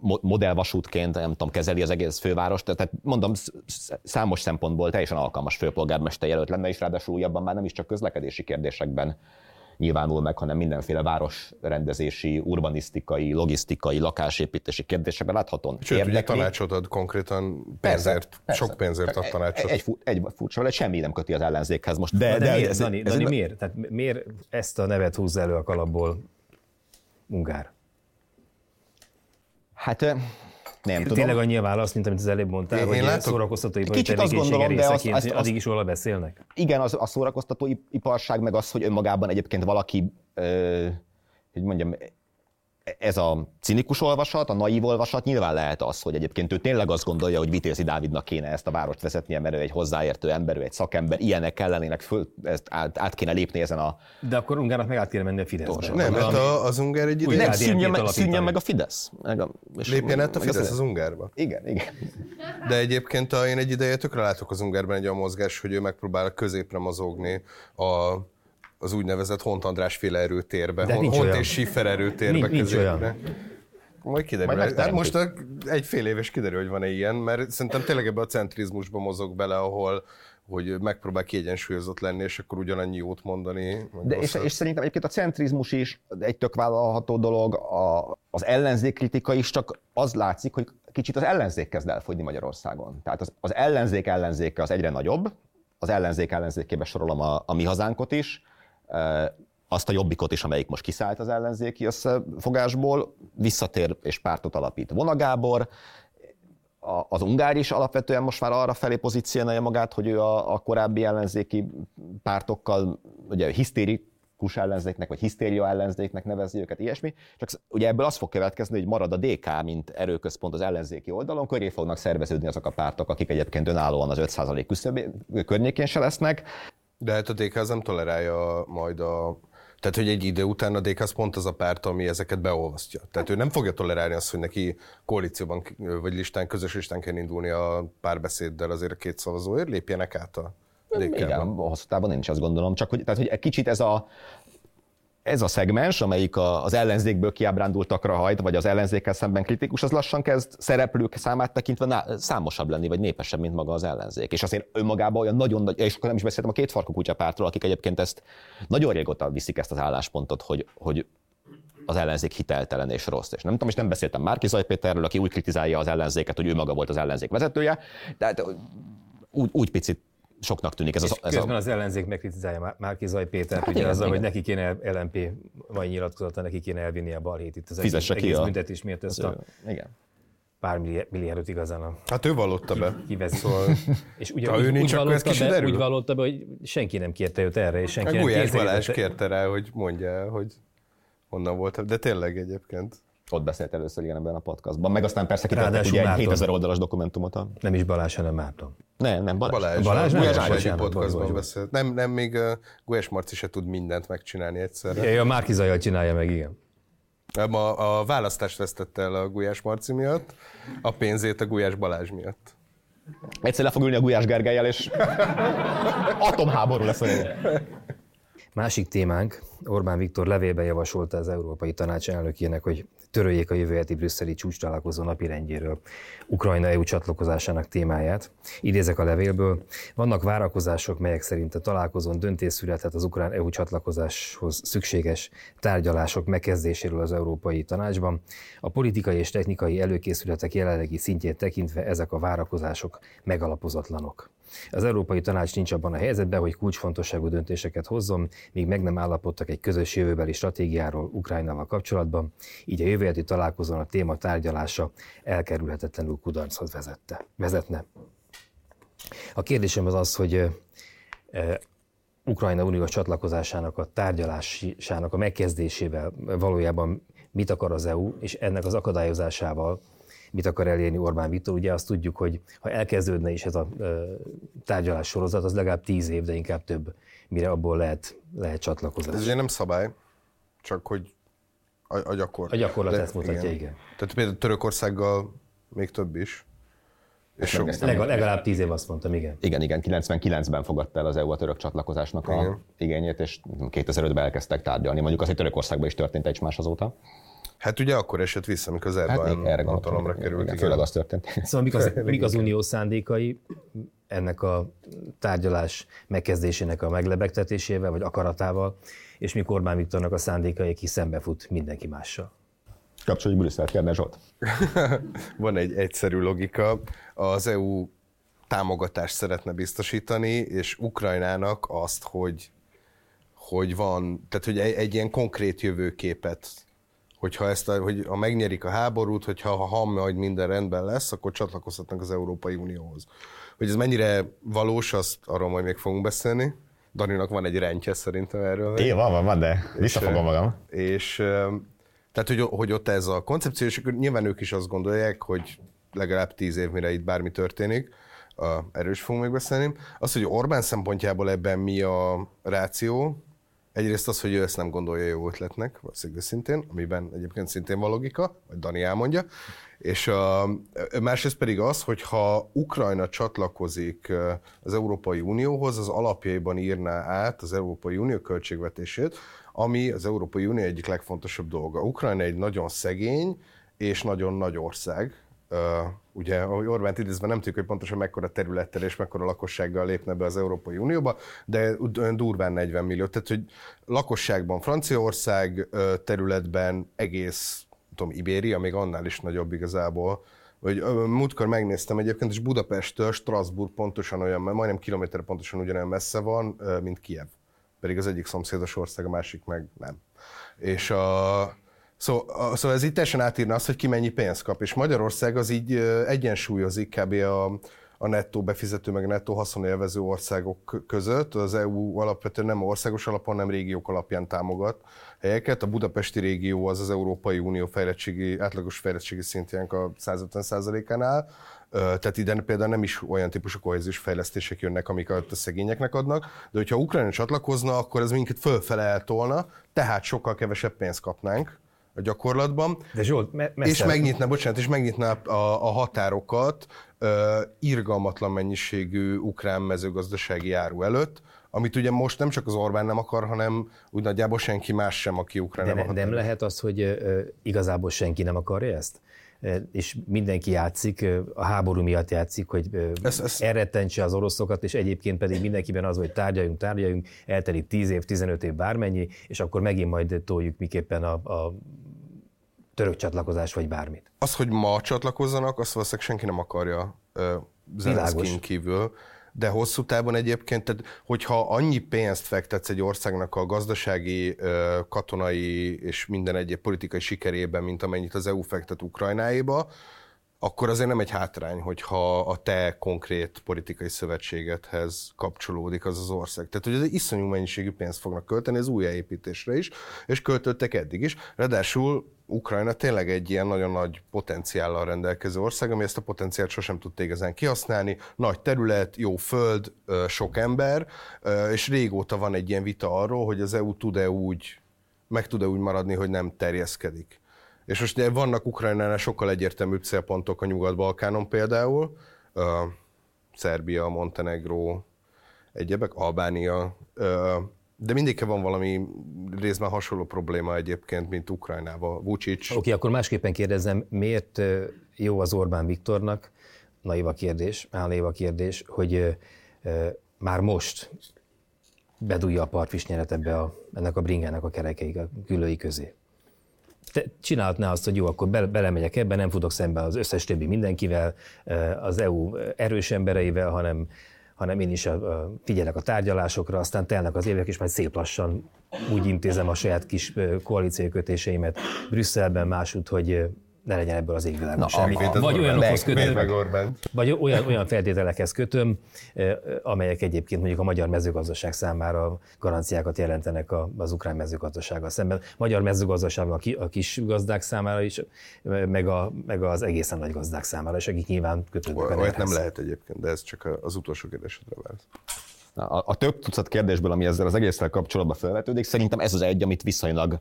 mo- modellvasútként, nem tudom, kezeli az egész fővárost. Tehát mondom, sz- sz- számos szempontból teljesen alkalmas főpolgármester jelölt lenne, és ráadásul újabban már nem is csak közlekedési kérdésekben nyilvánul meg, hanem mindenféle városrendezési, urbanisztikai, logisztikai, lakásépítési kérdésekben láthatóan Sőt, ugye érdekli. tanácsot ad konkrétan Persze, pénzért, persze. sok pénzért ad tanácsot. Egy, egy furcsa, vagy semmi nem köti az ellenzékhez most. De, de, miért, ez- Dani, ez Dani egy- miért? Tehát mi- miért ezt a nevet húzza elő a kalapból Ungár? Hát nem tudom. Tényleg annyi a válasz, mint amit az előbb mondtál, Én- hogy én látok, szórakoztatóipari Kicsit azt gondolom, de azt- azt- addig is róla beszélnek? Igen, az, a szórakoztató iparság, meg az, hogy önmagában egyébként valaki, ö, hogy mondjam, ez a cinikus olvasat, a naív olvasat nyilván lehet az, hogy egyébként ő tényleg azt gondolja, hogy Vitézi Dávidnak kéne ezt a várost vezetnie, mert ő egy hozzáértő ember, ő egy szakember, ilyenek kellenének, föl, ezt át, át kéne lépni ezen a... De akkor Ungárnak meg át kéne menni a Fideszbe. Nem, mert a, az Ungár egy Új ide... Nem, DNP-t szűnjön meg, szűnjön meg a Fidesz. Meg a, és Lépjen át a Fidesz az Ungárba. Igen, igen. De egyébként a, én egy ideje tökre látok az Ungárban egy olyan mozgás, hogy ő megpróbál középre mozogni a, az úgynevezett Hont András féle erőtérbe. De Hont olyan. és Schiffer erőtérbe Nincs- nincs olyan. Majd kiderül. Majd hát most egy fél éves kiderül, hogy van-e ilyen, mert szerintem tényleg ebbe a centrizmusba mozog bele, ahol hogy megpróbál kiegyensúlyozott lenni, és akkor ugyanannyi jót mondani. De és, és szerintem egyébként a centrizmus is egy tök vállalható dolog, a, az ellenzékkritika is, csak az látszik, hogy kicsit az ellenzék kezd elfogyni Magyarországon. Tehát az, az ellenzék ellenzéke az egyre nagyobb, az ellenzék ellenzékébe sorolom a, a mi hazánkot is, azt a jobbikot is, amelyik most kiszállt az ellenzéki összefogásból, visszatér és pártot alapít Vona Gábor, a, az ungár is alapvetően most már arra felé pozícionálja magát, hogy ő a, a korábbi ellenzéki pártokkal, ugye hisztérikus ellenzéknek, vagy hisztéria ellenzéknek nevezi őket, ilyesmi. Csak ugye ebből az fog következni, hogy marad a DK, mint erőközpont az ellenzéki oldalon, köré fognak szerveződni azok a pártok, akik egyébként önállóan az 5% küszöb környékén se lesznek. De hát a DK az nem tolerálja majd a tehát, hogy egy idő után a DK az pont az a párt, ami ezeket beolvasztja. Tehát ő nem fogja tolerálni azt, hogy neki koalícióban vagy listán, közös listán kell indulni a párbeszéddel azért a két szavazóért, lépjenek át a DK-ban. Igen, hosszú távon én is azt gondolom, csak hogy, tehát, hogy egy kicsit ez a, ez a szegmens, amelyik az ellenzékből kiábrándultakra hajt, vagy az ellenzékkel szemben kritikus, az lassan kezd szereplők számát tekintve számosabb lenni, vagy népesebb, mint maga az ellenzék. És azért önmagában olyan nagyon nagy, és akkor nem is beszéltem a két farkú kutyapártról, akik egyébként ezt nagyon régóta viszik ezt az álláspontot, hogy, hogy az ellenzék hiteltelen és rossz. És nem tudom, és nem beszéltem Márki Zajpéterről, aki úgy kritizálja az ellenzéket, hogy ő maga volt az ellenzék vezetője, tehát úgy, úgy picit soknak tűnik ez, és az, ez közben a... az ellenzék megkritizálja Márki Zaj Péter, hát ugye igen, azzal, igen. hogy neki kéne LMP vagy nyilatkozata, neki kéne elvinni a balhét itt az Fizesse egész, egész a... büntetés miatt ezt a igen. pár milliárdot igazán a... Hát ő vallotta be. Kivezi. Szóval, és ugye ha úgy, ő nincs, úgy, akkor ez be, úgy vallotta be, hogy senki nem kérte őt erre, és senki A nem Gulyás. Balázs kérte rá, hogy mondja el, hogy honnan volt, de tényleg egyébként. Ott beszélt először igen ebben a podcastban. Meg aztán persze kitettek ugye egy Márton. 7000 oldalas dokumentumot. A... Nem is Balázs, hanem Márton. Ne, nem, Balázs. Balázs, Balázs nem? Bocsánat, Marci bocsánat, podcastban beszélt. Nem, nem, még uh, Gulyás Marci se tud mindent megcsinálni egyszerre. Ja, a Márki Zajjal csinálja meg, igen. A, a választást vesztette el a Gulyás Marci miatt, a pénzét a Gulyás Balázs miatt. Egyszer le fog ülni a Gulyás Gergelyel, és atomháború lesz a. Másik témánk, Orbán Viktor levélben javasolta az Európai Tanács elnökének, hogy töröljék a jövő heti brüsszeli csúcs találkozó napirendjéről Ukrajna EU csatlakozásának témáját. Idézek a levélből. Vannak várakozások, melyek szerint a találkozón döntés születhet az ukrán EU csatlakozáshoz szükséges tárgyalások megkezdéséről az Európai Tanácsban. A politikai és technikai előkészületek jelenlegi szintjét tekintve ezek a várakozások megalapozatlanok. Az Európai Tanács nincs abban a helyzetben, hogy kulcsfontosságú döntéseket hozzon, míg meg nem állapodtak egy közös jövőbeli stratégiáról Ukrajnával kapcsolatban, így a jövő találkozón a téma tárgyalása elkerülhetetlenül kudarchoz vezette, vezetne. A kérdésem az az, hogy Ukrajna uniós csatlakozásának a tárgyalásának a megkezdésével valójában mit akar az EU, és ennek az akadályozásával mit akar elérni Orbán Viktor. Ugye azt tudjuk, hogy ha elkezdődne is ez a tárgyalás sorozat, az legalább tíz év, de inkább több, mire abból lehet, lehet Ez csatlakozás. ugye nem szabály, csak hogy a, a gyakorlat. A gyakorlat De- ezt mutatja, igen. Tehát például Törökországgal még több is. És sok, Megnéztem. Legal, legalább tíz év azt mondtam, igen. Igen, igen, 99-ben fogadta el az EU a török csatlakozásnak a Igen. igényét, és 2005-ben elkezdtek tárgyalni. Mondjuk azért Törökországban is történt egy más azóta. Hát ugye akkor esett vissza, amikor az Hát Erdogan erre hatalomra került. Igen, igen. főleg az történt. Szóval mik az, mik az unió szándékai ennek a tárgyalás megkezdésének a meglebegtetésével, vagy akaratával, és mik Orbán Viktornak a szándékai, aki szembefut mindenki mással. Kapcsoljuk Brüsszelt, Kerne Zsolt. Van egy egyszerű logika. Az EU támogatást szeretne biztosítani, és Ukrajnának azt, hogy, hogy van, tehát hogy egy, egy ilyen konkrét jövőképet, hogyha ezt a, hogy ha megnyerik a háborút, hogyha ha, ha majd minden rendben lesz, akkor csatlakozhatnak az Európai Unióhoz. Hogy ez mennyire valós, azt arról majd még fogunk beszélni. Daninak van egy rendje szerintem erről. Én van, van, van, de visszafogom magam. És tehát, hogy, hogy ott ez a koncepció, és nyilván ők is azt gondolják, hogy legalább tíz év, mire itt bármi történik, is fogunk még beszélni. Az, hogy Orbán szempontjából ebben mi a ráció, egyrészt az, hogy ő ezt nem gondolja jó ötletnek, valószínűleg szintén, amiben egyébként szintén van logika, vagy Dani elmondja, és uh, másrészt pedig az, hogy ha Ukrajna csatlakozik az Európai Unióhoz, az alapjaiban írná át az Európai Unió költségvetését, ami az Európai Unió egyik legfontosabb dolga. Ukrajna egy nagyon szegény és nagyon nagy ország. Ugye, ahogy Orbánt idézve nem tudjuk, hogy pontosan mekkora területtel és mekkora lakossággal lépne be az Európai Unióba, de durván 40 millió. Tehát, hogy lakosságban Franciaország területben egész, tudom, Ibéria, még annál is nagyobb igazából, hogy múltkor megnéztem egyébként, és Budapesttől Strasbourg pontosan olyan, majdnem kilométer pontosan ugyanolyan messze van, mint Kiev. Pedig az egyik szomszédos ország, a másik meg nem. És a, Szóval, szóval ez így teljesen átírna azt, hogy ki mennyi pénzt kap, és Magyarország az így egyensúlyozik kb. a, a nettó befizető, meg nettó haszonélvező országok között. Az EU alapvetően nem országos alapon, nem régiók alapján támogat helyeket. A budapesti régió az az Európai Unió fejlettségi, átlagos fejlettségi szintjánk a 150%-ánál, tehát ide például nem is olyan típusú kohéziós fejlesztések jönnek, amiket a szegényeknek adnak, de hogyha Ukrajna csatlakozna, akkor ez minket fölfele eltolna, tehát sokkal kevesebb pénzt kapnánk a gyakorlatban. De Zsolt, me- és megnyitná, bocsánat, és megnyitná a, a határokat uh, irgalmatlan mennyiségű ukrán mezőgazdasági áru előtt, amit ugye most nem csak az Orbán nem akar, hanem úgy nagyjából senki más sem, aki ukrán de nem ne, akar. nem lehet az, hogy uh, igazából senki nem akarja ezt? és mindenki játszik, a háború miatt játszik, hogy ez, ez... elrettentse az oroszokat, és egyébként pedig mindenkiben az, hogy tárgyaljunk, tárgyaljunk, eltelik 10 év, 15 év bármennyi, és akkor megint majd toljuk miképpen a, a török csatlakozás, vagy bármit. Az, hogy ma csatlakozzanak, azt valószínűleg senki nem akarja Zelenszkin kívül de hosszú távon egyébként, tehát hogyha annyi pénzt fektetsz egy országnak a gazdasági, katonai és minden egyéb politikai sikerében, mint amennyit az EU fektet Ukrajnáéba, akkor azért nem egy hátrány, hogyha a te konkrét politikai szövetségedhez kapcsolódik az az ország. Tehát, hogy ez egy iszonyú mennyiségű pénzt fognak költeni az újjáépítésre is, és költöttek eddig is. Ráadásul Ukrajna tényleg egy ilyen nagyon nagy potenciállal rendelkező ország, ami ezt a potenciált sosem tudta igazán kihasználni. Nagy terület, jó föld, sok ember, és régóta van egy ilyen vita arról, hogy az EU tud-e úgy, meg tud-e úgy maradni, hogy nem terjeszkedik. És most vannak Ukrajnánál sokkal egyértelműbb célpontok a Nyugat-Balkánon például, uh, Szerbia, Montenegro, egyebek, Albánia, de mindig van valami részben hasonló probléma egyébként, mint Ukrajnával. Vucic. Oké, okay, akkor másképpen kérdezem, miért jó az Orbán Viktornak, naiva kérdés, álnéva kérdés, hogy már most bedúlja a partvisnyeret ebbe a, ennek a bringának a kerekei, a külői közé te csinálhatná azt, hogy jó, akkor be, belemegyek ebbe, nem futok szembe az összes többi mindenkivel, az EU erős embereivel, hanem, hanem én is figyelek a tárgyalásokra, aztán telnek az évek, és majd szép lassan úgy intézem a saját kis koalíciókötéseimet Brüsszelben másút, hogy ne legyen ebből az égvilágon Na, semmi. Vagy olyanokhoz kötöm, vagy olyan, olyan feltételekhez kötöm, amelyek egyébként mondjuk a magyar mezőgazdaság számára garanciákat jelentenek az ukrán mezőgazdasággal szemben. A magyar mezőgazdaságban a kis gazdák számára is, meg, a, meg az egészen nagy gazdák számára is, akik nyilván kötődnek Olyat nem lehet egyébként, de ez csak az utolsó kérdésedre válasz. A, a több tucat kérdésből, ami ezzel az egésszel kapcsolatban felvetődik, szerintem ez az egy, amit viszonylag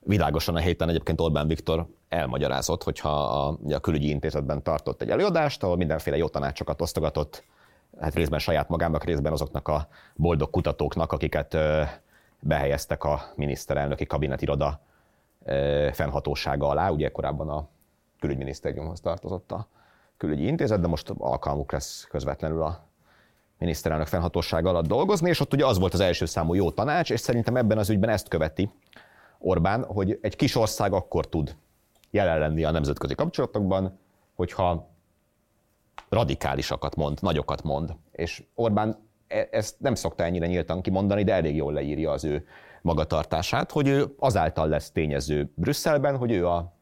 világosan a héten egyébként Orbán Viktor elmagyarázott, hogyha a, a külügyi intézetben tartott egy előadást, ahol mindenféle jó tanácsokat osztogatott, hát részben saját magának, részben azoknak a boldog kutatóknak, akiket behelyeztek a miniszterelnöki kabinetiroda fennhatósága alá, ugye korábban a külügyminisztériumhoz tartozott a külügyi intézet, de most alkalmuk lesz közvetlenül a miniszterelnök fennhatósága alatt dolgozni, és ott ugye az volt az első számú jó tanács, és szerintem ebben az ügyben ezt követi Orbán, hogy egy kis ország akkor tud jelen lenni a nemzetközi kapcsolatokban, hogyha radikálisakat mond, nagyokat mond. És Orbán e- ezt nem szokta ennyire nyíltan kimondani, de elég jól leírja az ő magatartását, hogy ő azáltal lesz tényező Brüsszelben, hogy ő a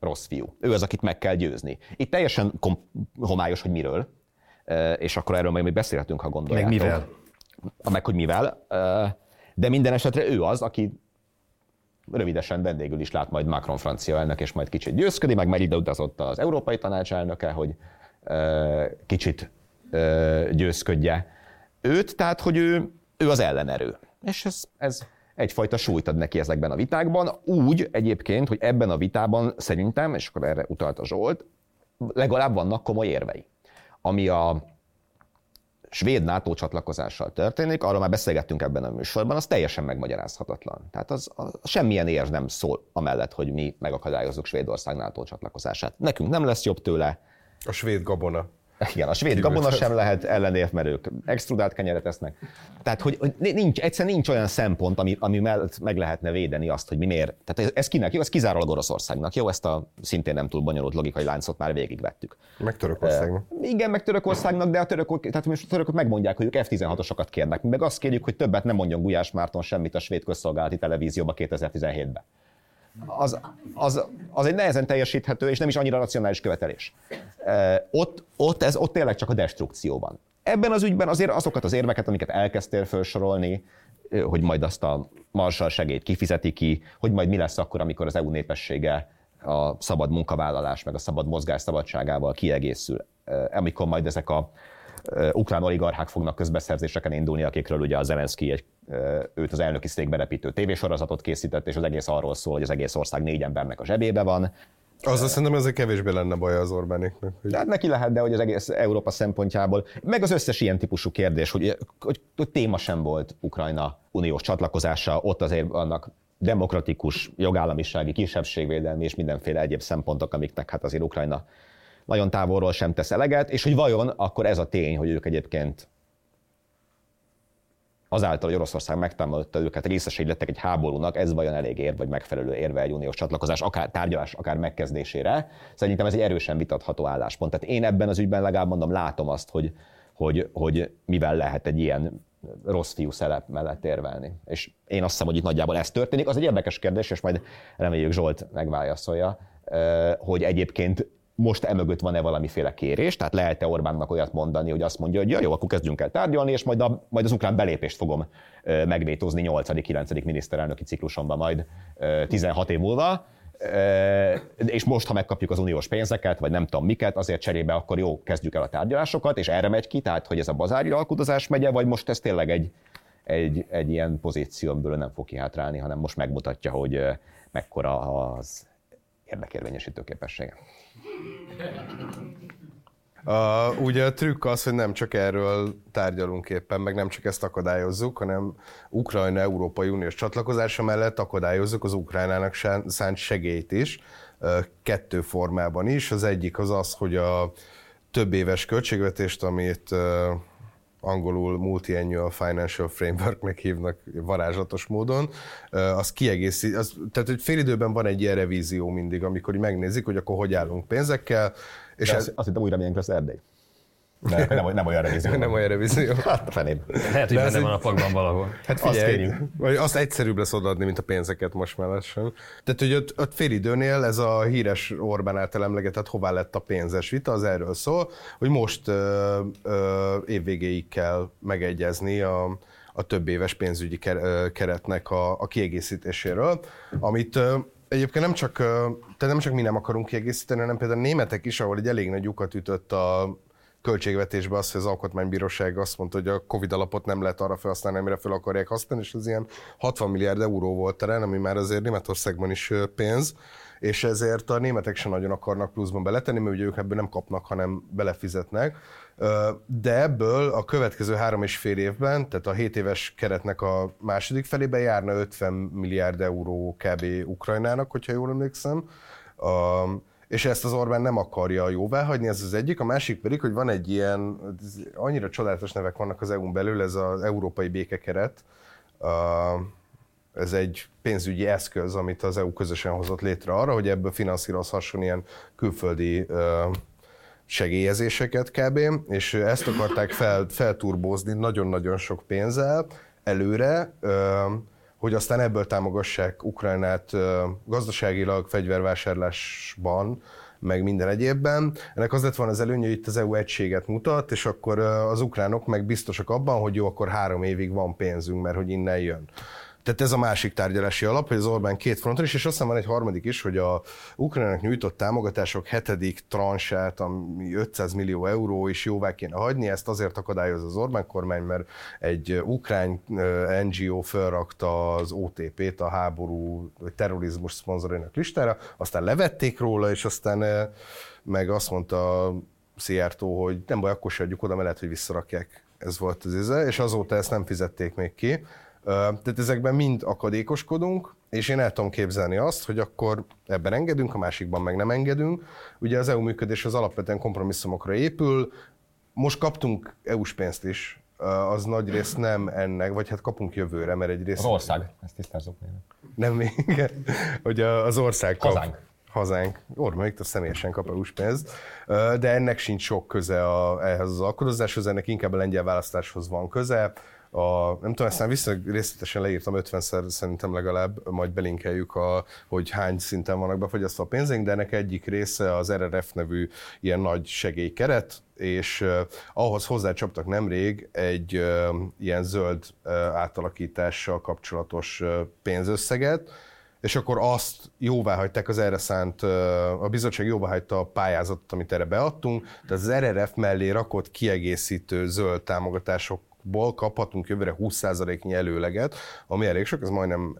rossz fiú. Ő az, akit meg kell győzni. Itt teljesen kom- homályos, hogy miről, e, és akkor erről majd még beszélhetünk, ha gondoljátok. Meg mivel? Meg, hogy mivel. E, de minden esetre ő az, aki rövidesen vendégül is lát majd Macron francia elnök, és majd kicsit győzködi, meg már ide utazott az Európai Tanács elnöke, hogy kicsit győzködje őt, tehát hogy ő, ő az ellenerő. És ez, ez egyfajta súlyt ad neki ezekben a vitákban, úgy egyébként, hogy ebben a vitában szerintem, és akkor erre utalt a Zsolt, legalább vannak komoly érvei. Ami a svéd NATO csatlakozással történik, arról már beszélgettünk ebben a műsorban, az teljesen megmagyarázhatatlan. Tehát az, az semmilyen érv nem szól amellett, hogy mi megakadályozzuk Svédország NATO csatlakozását. Nekünk nem lesz jobb tőle. A svéd gabona. Igen, a svéd gabona sem lehet ellenérv, mert ők extrudált kenyeret esznek. Tehát, hogy, hogy nincs, egyszerűen nincs olyan szempont, ami, ami mellett meg lehetne védeni azt, hogy mi miért. Tehát ez, ez kinek jó? Ez kizárólag Oroszországnak. Jó, ezt a szintén nem túl bonyolult logikai láncot már végigvettük. Meg Törökországnak. E, igen, meg Törökországnak, de a törökök, tehát most a törökök megmondják, hogy ők F-16-osokat kérnek. Mi meg azt kérjük, hogy többet nem mondjon Gulyás Márton semmit a svéd közszolgálati televízióba 2017-ben. Az, az, az egy nehezen teljesíthető és nem is annyira racionális követelés. Ott, ott, ez, ott tényleg csak a destrukció van. Ebben az ügyben azért azokat az érveket, amiket elkezdtél felsorolni, hogy majd azt a marsal segélyt kifizeti ki, hogy majd mi lesz akkor, amikor az EU népessége a szabad munkavállalás, meg a szabad mozgás szabadságával kiegészül, amikor majd ezek a ukrán oligarchák fognak közbeszerzéseken indulni, akikről ugye a Zelenszky egy, őt az elnöki székbe repítő tévésorozatot készített, és az egész arról szól, hogy az egész ország négy embernek a zsebébe van. azt szerintem ezek kevésbé lenne baj az Orbániknak. Hogy... Hát neki lehet, de hogy az egész Európa szempontjából, meg az összes ilyen típusú kérdés, hogy, hogy, hogy téma sem volt Ukrajna uniós csatlakozása, ott azért vannak demokratikus, jogállamisági, kisebbségvédelmi és mindenféle egyéb szempontok, amiknek hát azért Ukrajna nagyon távolról sem tesz eleget, és hogy vajon akkor ez a tény, hogy ők egyébként azáltal, hogy Oroszország megtámadta őket, részesei lettek egy háborúnak, ez vajon elég ér, vagy megfelelő érve egy uniós csatlakozás, akár tárgyalás, akár megkezdésére. Szerintem ez egy erősen vitatható álláspont. Tehát én ebben az ügyben legalább mondom, látom azt, hogy, hogy, hogy mivel lehet egy ilyen rossz fiú szelep mellett érvelni. És én azt hiszem, hogy itt nagyjából ez történik. Az egy érdekes kérdés, és majd reméljük Zsolt megválaszolja, hogy egyébként most emögött van-e valamiféle kérés, tehát lehet-e Orbánnak olyat mondani, hogy azt mondja, hogy ja, jó, akkor kezdjünk el tárgyalni, és majd, a, majd az ukrán belépést fogom megvétózni 8.-9. miniszterelnöki ciklusomban majd 16 év múlva, és most, ha megkapjuk az uniós pénzeket, vagy nem tudom miket, azért cserébe akkor jó, kezdjük el a tárgyalásokat, és erre megy ki, tehát hogy ez a bazári alkudozás megye, vagy most ez tényleg egy, egy, egy ilyen pozíció, amiből nem fog kihátrálni, hanem most megmutatja, hogy mekkora az érdekérvényesítő képessége. Uh, ugye a trükk az, hogy nem csak erről tárgyalunk éppen, meg nem csak ezt akadályozzuk, hanem Ukrajna Európai Uniós csatlakozása mellett akadályozzuk az Ukrajnának szánt segélyt is, kettő formában is. Az egyik az az, hogy a több éves költségvetést, amit angolul Multi-Annual Financial Framework hívnak varázslatos módon, az kiegészít, az, tehát hogy fél időben van egy ilyen revízió mindig, amikor megnézik, hogy akkor hogy állunk pénzekkel. És ez, azt, azt hittem újra milyen lesz Erdély. Nem, nem, nem olyan revízió. nem olyan revízió. Hát a feném. Lehet, hogy benne van a pakban valahol. Hát figyelj, azt, vagy azt egyszerűbb lesz odaadni, mint a pénzeket most már lassan. Tehát, hogy ott, ott fél időnél ez a híres Orbán által emlegetett hová lett a pénzes vita, az erről szól, hogy most ö, ö, évvégéig kell megegyezni a, a több éves pénzügyi keretnek a, a kiegészítéséről, amit Egyébként nem csak, tehát nem csak mi nem akarunk kiegészíteni, hanem például a németek is, ahol egy elég nagy lyukat ütött a költségvetésbe az, hogy az alkotmánybíróság azt mondta, hogy a Covid alapot nem lehet arra felhasználni, amire fel akarják használni, és az ilyen 60 milliárd euró volt terén, ami már azért Németországban is pénz, és ezért a németek sem nagyon akarnak pluszban beletenni, mert ugye ők ebből nem kapnak, hanem belefizetnek. De ebből a következő három és fél évben, tehát a 7 éves keretnek a második felében járna 50 milliárd euró kb. Ukrajnának, hogyha jól emlékszem és ezt az Orbán nem akarja jóvá hagyni, ez az egyik. A másik pedig, hogy van egy ilyen, annyira csodálatos nevek vannak az EU-n belül, ez az Európai Békekeret, ez egy pénzügyi eszköz, amit az EU közösen hozott létre arra, hogy ebből finanszírozhasson ilyen külföldi segélyezéseket kb. És ezt akarták fel, felturbózni nagyon-nagyon sok pénzzel előre, hogy aztán ebből támogassák Ukrajnát gazdaságilag, fegyvervásárlásban, meg minden egyébben. Ennek az lett volna az előnye, hogy itt az EU egységet mutat, és akkor az ukránok meg biztosak abban, hogy jó, akkor három évig van pénzünk, mert hogy innen jön. Tehát ez a másik tárgyalási alap, hogy az Orbán két fronton is, és aztán van egy harmadik is, hogy a Ukrajnának nyújtott támogatások hetedik transát, ami 500 millió euró is jóvá kéne hagyni, ezt azért akadályoz az Orbán kormány, mert egy ukrán NGO felrakta az OTP-t a háború vagy terrorizmus szponzorainak listára, aztán levették róla, és aztán meg azt mondta Szijjártó, hogy nem baj, akkor se adjuk oda, mert hogy visszarakják. Ez volt az íze, és azóta ezt nem fizették még ki. Tehát ezekben mind akadékoskodunk, és én el tudom képzelni azt, hogy akkor ebben engedünk, a másikban meg nem engedünk. Ugye az EU működés az alapvetően kompromisszumokra épül, most kaptunk EU-s pénzt is, az nagy rész nem ennek, vagy hát kapunk jövőre, mert egy rész... Az ország, ezt tisztázzuk még. Nem még, hogy az ország kap. Hazánk. Hazánk. Orbán Viktor személyesen kap EU-s pénzt, de ennek sincs sok köze a, ehhez az alkodozáshoz, ennek inkább a lengyel választáshoz van köze a, nem tudom, aztán viszonylag részletesen leírtam 50-szer szerintem legalább, majd belinkeljük, a, hogy hány szinten vannak befogyasztva a pénzénk, de ennek egyik része az RRF nevű ilyen nagy segélykeret, és ahhoz hozzácsaptak nemrég egy ilyen zöld átalakítással kapcsolatos pénzösszeget, és akkor azt jóvá hagyták az erre szánt, a bizottság jóvá hagyta a pályázatot, amit erre beadtunk, tehát az RRF mellé rakott kiegészítő zöld támogatásokból kaphatunk jövőre 20%-nyi előleget, ami elég sok, ez majdnem,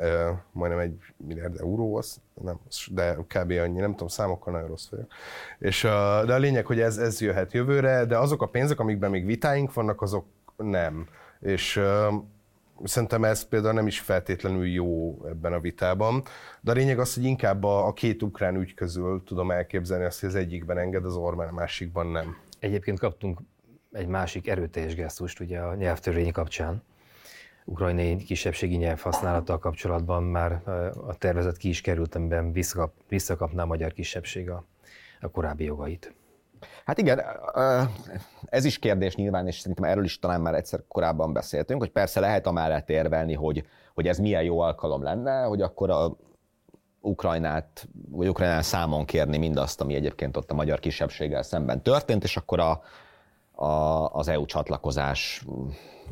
majdnem egy milliárd euró, az, nem, de kb. annyi, nem tudom, számokkal nagyon rossz vagyok. És, de a lényeg, hogy ez, ez jöhet jövőre, de azok a pénzek, amikben még vitáink vannak, azok nem. És Szerintem ez például nem is feltétlenül jó ebben a vitában, de a lényeg az, hogy inkább a, a két ukrán ügy közül tudom elképzelni azt, hogy az egyikben enged az Orbán, a másikban nem. Egyébként kaptunk egy másik erőteljes gesztust ugye a nyelvtörvény kapcsán. Ukrajnai kisebbségi nyelv használattal kapcsolatban már a tervezet ki is került, amiben visszakap, visszakapná a magyar kisebbség a, a korábbi jogait. Hát igen, ez is kérdés nyilván, és szerintem erről is talán már egyszer korábban beszéltünk, hogy persze lehet amellett érvelni, hogy, hogy ez milyen jó alkalom lenne, hogy akkor a Ukrajnát, vagy Ukrajnán számon kérni mindazt, ami egyébként ott a magyar kisebbséggel szemben történt, és akkor a, a, az EU csatlakozás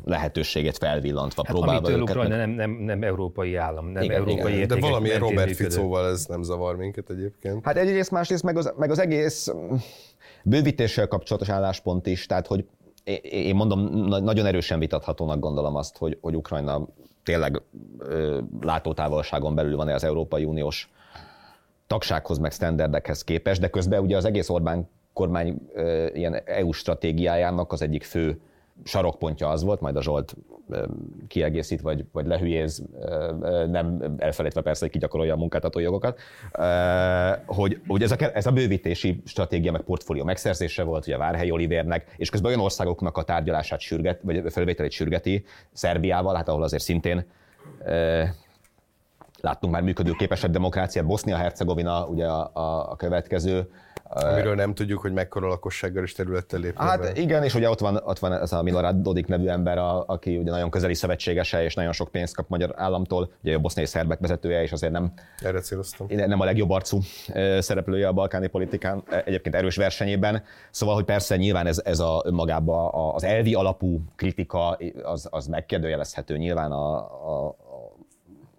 lehetőségét felvillantva hát, próbálva őket. Ukrajna nem, nem, nem európai állam, nem igen, európai igen. De valami Robert Ficóval ez nem zavar minket egyébként. Hát egyrészt, másrészt meg az, meg az egész bővítéssel kapcsolatos álláspont is, tehát hogy én mondom, nagyon erősen vitathatónak gondolom azt, hogy, hogy Ukrajna tényleg látótávolságon belül van-e az Európai Uniós tagsághoz, meg standardekhez képest, de közben ugye az egész Orbán kormány ilyen EU stratégiájának az egyik fő sarokpontja az volt, majd a Zsolt kiegészít, vagy, vagy lehülyéz, nem elfelejtve persze, hogy kigyakorolja a munkáltatói jogokat, hogy, hogy ez, a, ez a bővítési stratégia, meg portfólió megszerzése volt, ugye Várhely Olivérnek, és közben olyan országoknak a tárgyalását sürget, vagy felvételét sürgeti, Szerbiával, hát ahol azért szintén láttunk már működőképesebb demokráciát, Bosznia-Hercegovina ugye a, a, a következő, Amiről nem tudjuk, hogy mekkora lakossággal és területtel lép. Hát be. igen, és ugye ott van, ott van ez a Milorad Dodik nevű ember, a, aki ugye nagyon közeli szövetségese, és nagyon sok pénzt kap magyar államtól, ugye a boszniai szerbek vezetője, és azért nem, Erre céloztam. nem a legjobb arcú szereplője a balkáni politikán, egyébként erős versenyében. Szóval, hogy persze nyilván ez, ez a önmagában az elvi alapú kritika, az, az megkérdőjelezhető nyilván a, a,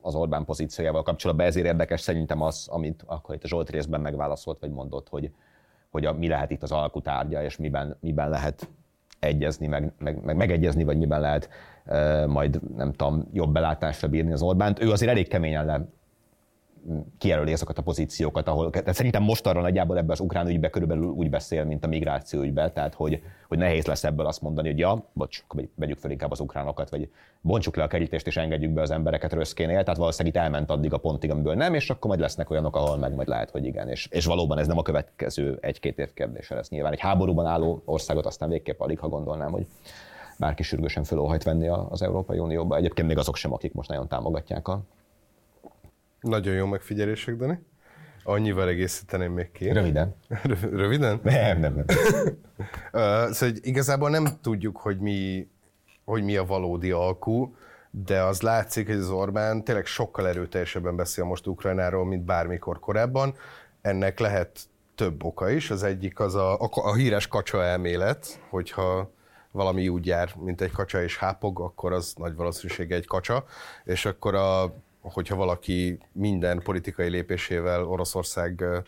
az Orbán pozíciójával kapcsolatban. Ezért érdekes szerintem az, amit akkor itt a Zsolt részben megválaszolt, vagy mondott, hogy, hogy a, mi lehet itt az alkutárgya, és miben, miben lehet egyezni, meg, meg, meg megegyezni, vagy miben lehet uh, majd, nem tudom, jobb belátásra bírni az Orbánt. Ő azért elég keményen le kijelöli azokat a pozíciókat, ahol tehát szerintem most arra nagyjából ebben az ukrán ügyben körülbelül úgy beszél, mint a migráció ügyben, tehát hogy, hogy nehéz lesz ebből azt mondani, hogy ja, bocs, vegyük fel inkább az ukránokat, vagy bontsuk le a kerítést és engedjük be az embereket röszkénél, tehát valószínűleg itt elment addig a pontig, amiből nem, és akkor majd lesznek olyanok, ahol meg majd lehet, hogy igen. És, és valóban ez nem a következő egy-két év kérdése lesz nyilván. Egy háborúban álló országot aztán végképp alig, ha gondolnám, hogy bárki sürgősen fölóhajt venni az Európai Unióba. Egyébként még azok sem, akik most nagyon támogatják a nagyon jó megfigyelések, Dani. Annyival egészíteném még ki. Röviden. Röviden? Nem, nem, nem. szóval igazából nem tudjuk, hogy mi, hogy mi a valódi alkú, de az látszik, hogy az Orbán tényleg sokkal erőteljesebben beszél most Ukrajnáról, mint bármikor korábban. Ennek lehet több oka is. Az egyik az a, a, a híres kacsa elmélet, hogyha valami úgy jár, mint egy kacsa és hápog, akkor az nagy valószínűsége egy kacsa, és akkor a hogyha valaki minden politikai lépésével Oroszországnak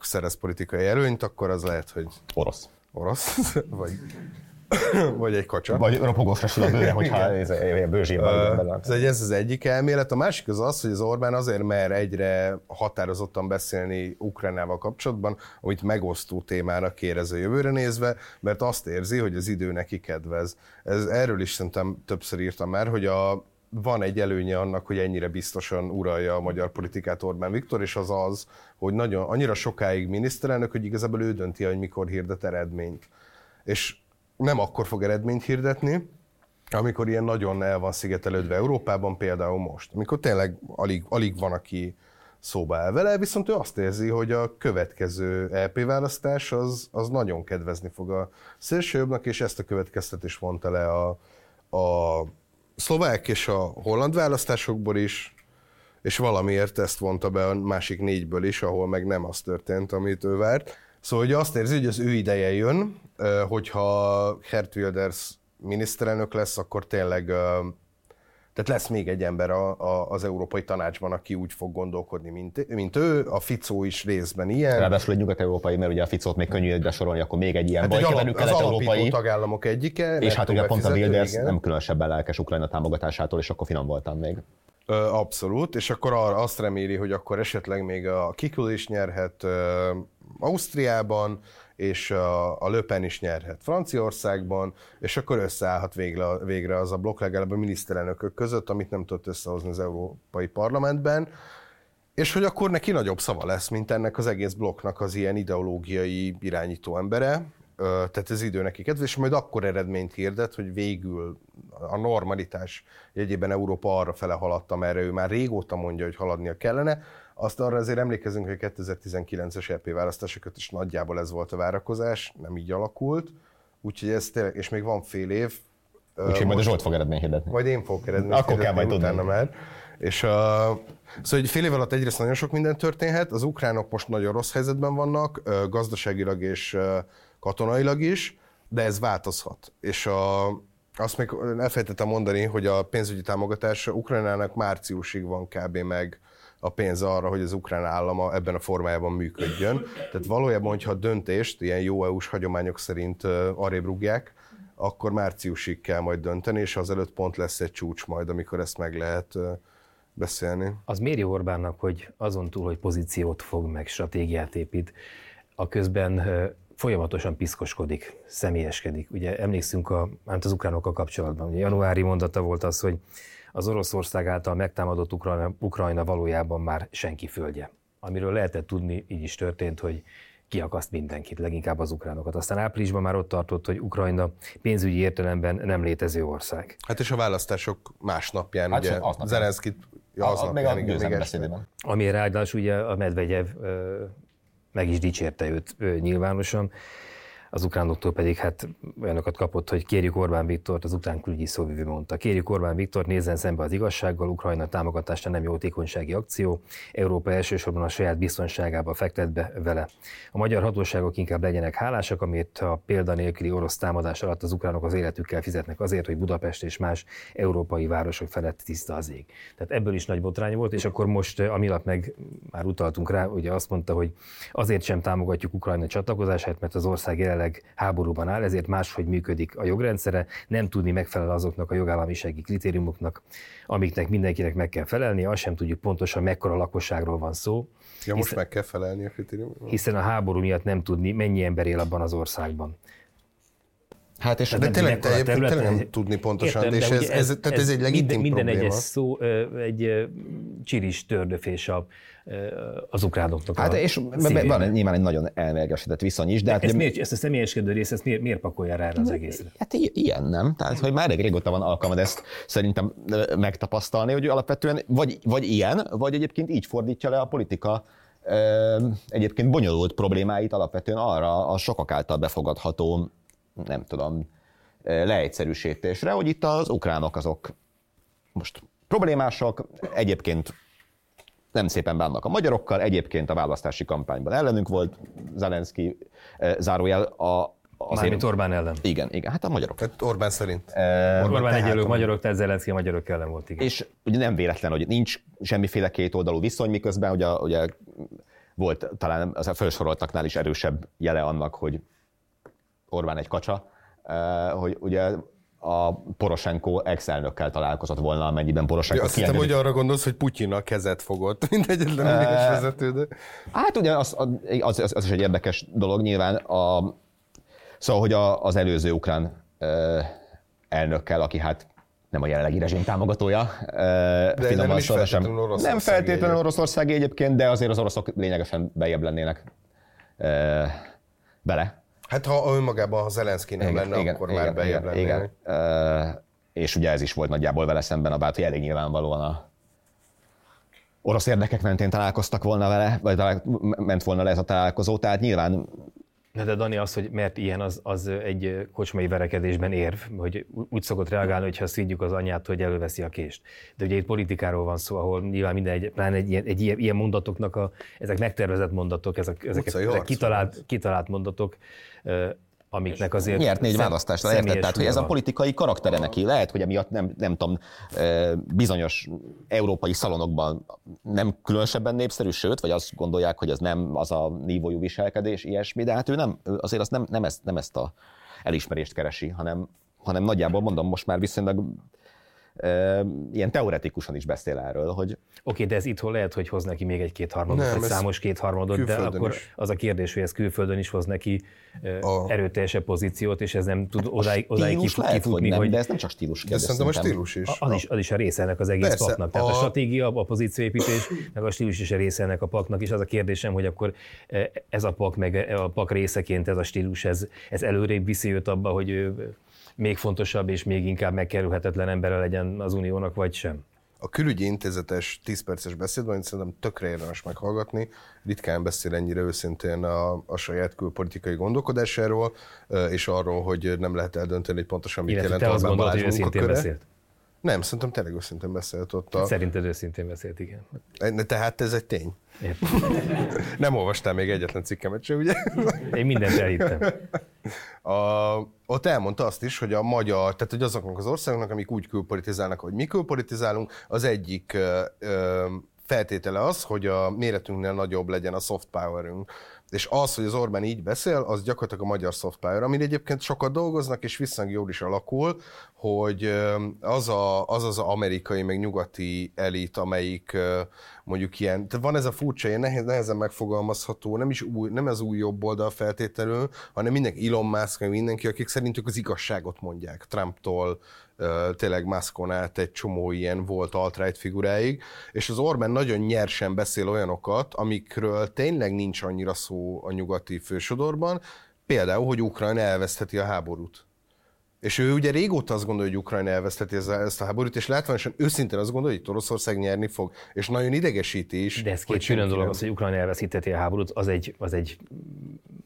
szerez politikai előnyt, akkor az lehet, hogy... Orosz. Orosz, vagy, vagy egy kacsa. Vagy ropogósra sül a bőre, hogyha ez, ez, ez az egyik elmélet. A másik az az, hogy az Orbán azért mer egyre határozottan beszélni Ukránával kapcsolatban, amit megosztó témának érez a jövőre nézve, mert azt érzi, hogy az idő neki kedvez. Ez, erről is szerintem többször írtam már, hogy a, van egy előnye annak, hogy ennyire biztosan uralja a magyar politikát Orbán Viktor, és az az, hogy nagyon, annyira sokáig miniszterelnök, hogy igazából ő dönti, hogy mikor hirdet eredményt. És nem akkor fog eredményt hirdetni, amikor ilyen nagyon el van szigetelődve Európában, például most, amikor tényleg alig, alig van, aki szóba el vele, viszont ő azt érzi, hogy a következő LP választás az, az nagyon kedvezni fog a szélsőjobbnak, és ezt a következtetést vonta le a, a szlovák és a holland választásokból is, és valamiért ezt vonta be a másik négyből is, ahol meg nem az történt, amit ő várt. Szóval hogy azt érzi, hogy az ő ideje jön, hogyha Gert Wilders miniszterelnök lesz, akkor tényleg tehát lesz még egy ember a, a, az Európai Tanácsban, aki úgy fog gondolkodni, mint, mint ő. A Ficó is részben ilyen. Ráadásul egy nyugat-európai, mert ugye a Ficót még könnyű besorolni, akkor még egy ilyen hát baj, alap, az alapító tagállamok egyike. És hát ugye pont a Wilders nem különösebben lelkes Ukrajna támogatásától, és akkor finom voltam még. Abszolút, és akkor arra azt reméli, hogy akkor esetleg még a Kikül is nyerhet Ausztriában, és a, a Löpen is nyerhet Franciaországban, és akkor összeállhat végre, végre az a blokk legalább a miniszterelnökök között, amit nem tudott összehozni az Európai Parlamentben, és hogy akkor neki nagyobb szava lesz, mint ennek az egész blokknak az ilyen ideológiai irányító embere, tehát ez idő neki kedves, és majd akkor eredményt hirdet, hogy végül a normalitás jegyében Európa arra fele haladta, merre ő már régóta mondja, hogy haladnia kellene, azt arra azért emlékezünk, hogy 2019-es EP választásokat is nagyjából ez volt a várakozás, nem így alakult. Úgyhogy ez tényleg, és még van fél év. Úgyhogy majd a Zsolt fog eredmény hirdetni. Majd én fogok eredményt Akkor kell majd tudni. Már. És uh, szóval egy fél év alatt egyrészt nagyon sok minden történhet, az ukránok most nagyon rossz helyzetben vannak, uh, gazdaságilag és uh, katonailag is, de ez változhat. És a, azt még elfelejtettem mondani, hogy a pénzügyi támogatás Ukrajnának márciusig van kb. meg a pénz arra, hogy az ukrán állama ebben a formájában működjön. Tehát valójában, hogyha a döntést ilyen jó EU-s hagyományok szerint arrébb rúgják, akkor márciusig kell majd dönteni, és azelőtt pont lesz egy csúcs majd, amikor ezt meg lehet beszélni. Az méri Orbánnak, hogy azon túl, hogy pozíciót fog, meg stratégiát épít, a közben folyamatosan piszkoskodik, személyeskedik. Ugye emlékszünk a, az ukránokkal kapcsolatban. Ugye januári mondata volt az, hogy az Oroszország által megtámadott Ukrajna, Ukrajna valójában már senki földje. Amiről lehetett tudni, így is történt, hogy kiakaszt mindenkit, leginkább az ukránokat. Aztán áprilisban már ott tartott, hogy Ukrajna pénzügyi értelemben nem létező ország. Hát és a választások másnapján, hát ugye, Zelenszkit, ja, aznap, még a igen, beszédében. Ami ráadásul ugye a Medvegyev meg is dicsérte őt nyilvánosan, az ukránoktól pedig hát olyanokat kapott, hogy kérjük Orbán Viktort, az ukrán külügyi szóvivő mondta. Kérjük Orbán Viktort, nézzen szembe az igazsággal, Ukrajna támogatása nem jótékonysági akció, Európa elsősorban a saját biztonságába fektet be vele. A magyar hatóságok inkább legyenek hálásak, amit a példanélküli orosz támadás alatt az ukránok az életükkel fizetnek azért, hogy Budapest és más európai városok felett tiszta az ég. Tehát ebből is nagy botrány volt, és akkor most a Milap meg már utaltunk rá, ugye azt mondta, hogy azért sem támogatjuk Ukrajna csatlakozását, mert az ország jelenleg jelenleg háborúban áll, ezért máshogy működik a jogrendszere, nem tudni megfelel azoknak a jogállamisági kritériumoknak, amiknek mindenkinek meg kell felelni, azt sem tudjuk pontosan mekkora lakosságról van szó. Ja, most hiszen, meg kell felelni a kritériumoknak? Hiszen a háború miatt nem tudni, mennyi ember él abban az országban. Hát és de tényleg, te tényleg nem tudni pontosan, értem, és ez, ez, ez, tehát ez, ez egy legitim minden, minden egyes szó egy csiris tördöfés a, az ukránoknak Hát a és szívében. van nyilván egy nagyon elmérgesített viszony is. De hát, ezt, miért, ezt a személyeskedő részt, ezt miért, miért pakolja rá az egészre? Hát ilyen nem. Tehát, hogy már elég régóta van alkalmad ezt szerintem megtapasztalni, hogy alapvetően vagy, vagy ilyen, vagy egyébként így fordítja le a politika egyébként bonyolult problémáit alapvetően arra a sokak által befogadható nem tudom, leegyszerűsítésre, hogy itt az ukránok azok most problémások, egyébként nem szépen bánnak a magyarokkal, egyébként a választási kampányban ellenünk volt Zelenszky zárójel a Azért, Mármint Orbán ellen. Igen, igen, hát a magyarok. Tehát Orbán szerint. E, Orbán, Orbán egyelők magyarok, tehát Zelenszky a magyarok ellen volt, igen. És ugye nem véletlen, hogy nincs semmiféle kétoldalú viszony, miközben ugye, ugye volt talán az a felsoroltaknál is erősebb jele annak, hogy Orbán egy kacsa, eh, hogy ugye a Poroshenko ex-elnökkel találkozott volna, amennyiben Poroshenko ja, Azt hiszem, hogy arra gondolsz, hogy Putyin a kezet fogott, mint egyetlen uh, vezető, de... Hát ugye az, az, az, az, is egy érdekes dolog nyilván. A, szóval, hogy a, az előző ukrán uh, elnökkel, aki hát nem a jelenlegi rezsim támogatója. De nem, is feltétlenül Oroszország Nem feltétlenül Oroszország egyébként, de azért az oroszok lényegesen bejebb lennének bele Hát ha önmagában, ha Zelenszky nem igen, lenne, igen, akkor igen, már bejebb igen, igen. Uh, és ugye ez is volt nagyjából vele szemben a bát, hogy elég nyilvánvalóan a orosz érdekek mentén találkoztak volna vele, vagy ment volna le ez a találkozó, tehát nyilván Na de Dani, az, hogy mert ilyen, az, az egy kocsmai verekedésben érv, hogy úgy szokott reagálni, hogyha szídjuk az anyát, hogy előveszi a kést. De ugye itt politikáról van szó, ahol nyilván minden egy, pláne egy, ilyen, egy ilyen, ilyen mondatoknak, a, ezek megtervezett mondatok, ezek, ezek, ezek kitalált, kitalált mondatok, amiknek azért... Nyert négy választást, érted? Tehát, hogy ez a politikai karaktere neki. Lehet, hogy emiatt nem, nem tudom, bizonyos európai szalonokban nem különösebben népszerű, sőt, vagy azt gondolják, hogy ez nem az a nívójú viselkedés, ilyesmi, de hát ő nem, azért azt nem, nem, ezt, nem ezt a elismerést keresi, hanem, hanem nagyjából mondom, most már viszonylag ilyen teoretikusan is beszél erről, hogy... Oké, okay, de ez itthon lehet, hogy hoz neki még egy kétharmadot, vagy számos kétharmadot, de akkor is. az a kérdés, hogy ez külföldön is hoz neki a... erőteljesebb pozícióépítést, és ez nem tud odáig, odáig lehet, kifutni, hogy, nem, hogy... de ez nem csak stílus kérdés. De szerintem a stílus is. Az, is, az is a része ennek az egész Persze, paknak. Tehát a... a stratégia, a pozícióépítés, meg a stílus is a része ennek a paknak, és az a kérdésem, hogy akkor ez a pak, meg a pak részeként ez a stílus, ez, ez előrébb viszi őt abba, hogy ő még fontosabb és még inkább megkerülhetetlen embere legyen az uniónak, vagy sem? A külügyi intézetes 10 perces beszédben, szerintem tökre érdemes meghallgatni, ritkán beszél ennyire őszintén a, a saját külpolitikai gondolkodásáról, és arról, hogy nem lehet eldönteni, hogy pontosan mit Illetve jelent gondolod, hogy őszintén beszélt? Nem, szerintem tényleg őszintén beszélt ott. A... Szerinted őszintén beszélt, igen. Tehát ez egy tény. Nem olvastál még egyetlen cikkemet se, ugye? Én mindent elhittem. A, ott elmondta azt is, hogy a magyar, tehát hogy azoknak az országoknak, amik úgy külpolitizálnak, hogy mi külpolitizálunk, az egyik ö, feltétele az, hogy a méretünknél nagyobb legyen a soft powerünk. És az, hogy az Orbán így beszél, az gyakorlatilag a magyar soft power, amin egyébként sokat dolgoznak, és viszonylag jól is alakul, hogy az, a, az az amerikai, meg nyugati elit, amelyik mondjuk ilyen, tehát van ez a furcsa, ilyen nehez, nehezen megfogalmazható, nem is új, nem az új jobb oldal feltételül, hanem mindenki Elon Musk, meg mindenki, akik szerintük az igazságot mondják, Trumptól, tényleg Muskon át egy csomó ilyen volt alt-right figuráig, és az Orbán nagyon nyersen beszél olyanokat, amikről tényleg nincs annyira szó a nyugati fősodorban, például, hogy Ukrajna elvesztheti a háborút. És ő ugye régóta azt gondolja, hogy Ukrajna elveszteti ezt a háborút, és látványosan őszintén azt gondolja, hogy Oroszország nyerni fog, és nagyon idegesíti is. De ez két külön dolog, az, hogy Ukrajna elveszíteti a háborút, az egy, az egy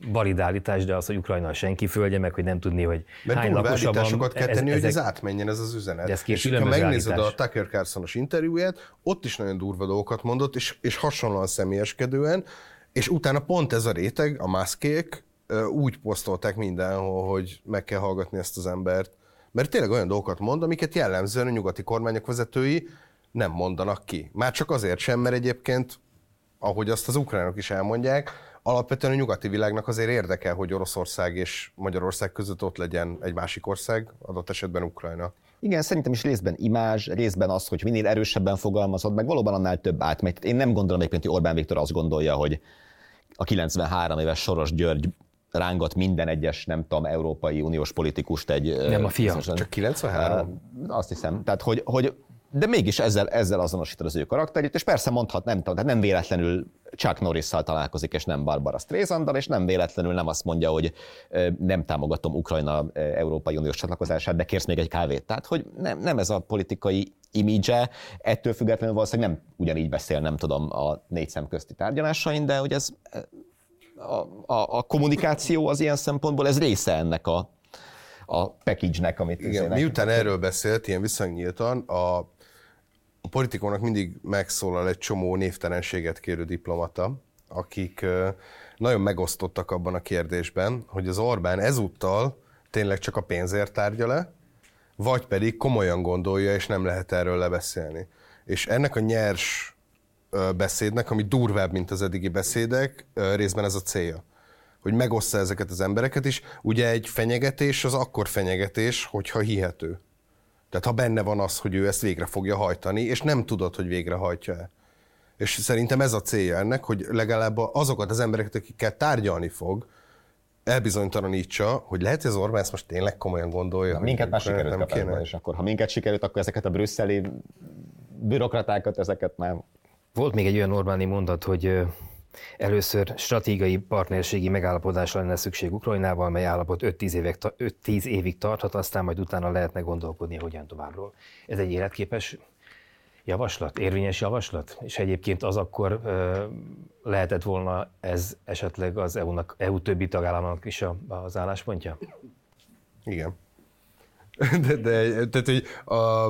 validálítás, de az, hogy Ukrajna senki földje, meg hogy nem tudni, hogy Mert hány lakosa van. kell tenni, ez, hogy ez átmenjen ez az üzenet. De ez és ha megnézed a Tucker Carlsonos interjúját, ott is nagyon durva dolgokat mondott, és, és hasonlóan személyeskedően, és utána pont ez a réteg, a maszkék, úgy posztolták mindenhol, hogy meg kell hallgatni ezt az embert. Mert tényleg olyan dolgokat mond, amiket jellemzően a nyugati kormányok vezetői nem mondanak ki. Már csak azért sem, mert egyébként, ahogy azt az ukránok is elmondják, alapvetően a nyugati világnak azért érdekel, hogy Oroszország és Magyarország között ott legyen egy másik ország, adott esetben Ukrajna. Igen, szerintem is részben imázs, részben az, hogy minél erősebben fogalmazod, meg valóban annál több átmegy. Én nem gondolom egyébként, hogy Orbán Viktor azt gondolja, hogy a 93 éves Soros György rángat minden egyes, nem tudom, Európai Uniós politikust egy... Nem a fia. Csak 93? Azt hiszem. Tehát, hogy, hogy de mégis ezzel, ezzel azonosítod az ő karakterét, és persze mondhat, nem tudom, tehát nem véletlenül Chuck norris találkozik, és nem Barbara Streisanddal, és nem véletlenül nem azt mondja, hogy nem támogatom Ukrajna Európai Uniós csatlakozását, de kérsz még egy kávét. Tehát, hogy nem, nem ez a politikai imidzse, ettől függetlenül valószínűleg nem ugyanígy beszél, nem tudom, a négy szem közti tárgyalásain, de hogy ez a, a, a kommunikáció az ilyen szempontból, ez része ennek a, a package-nek, amit... Igen, miután erről beszélt, ilyen viszonylag nyíltan, a, a politikónak mindig megszólal egy csomó névtelenséget kérő diplomata, akik nagyon megosztottak abban a kérdésben, hogy az Orbán ezúttal tényleg csak a pénzért tárgya le, vagy pedig komolyan gondolja, és nem lehet erről lebeszélni. És ennek a nyers beszédnek, ami durvább, mint az eddigi beszédek, részben ez a célja. Hogy megossza ezeket az embereket is. Ugye egy fenyegetés az akkor fenyegetés, hogyha hihető. Tehát ha benne van az, hogy ő ezt végre fogja hajtani, és nem tudod, hogy végrehajtja el. És szerintem ez a célja ennek, hogy legalább azokat az embereket, akikkel tárgyalni fog, elbizonytalanítsa, hogy lehet, hogy az Orbán ezt most tényleg komolyan gondolja. Na, minket már sikerült kéne. és akkor ha minket sikerült, akkor ezeket a brüsszeli bürokratákat, ezeket már volt még egy olyan Orbáni mondat, hogy először stratégiai partnerségi megállapodásra lenne szükség Ukrajnával, mely állapot 5-10 évig, 5-10 évig tarthat, aztán majd utána lehetne gondolkodni, hogyan továbbról. Ez egy életképes javaslat, érvényes javaslat? És egyébként az akkor ö, lehetett volna ez esetleg az EU-nak, EU többi tagállamnak is a, az álláspontja? Igen. De, de tehát, hogy a,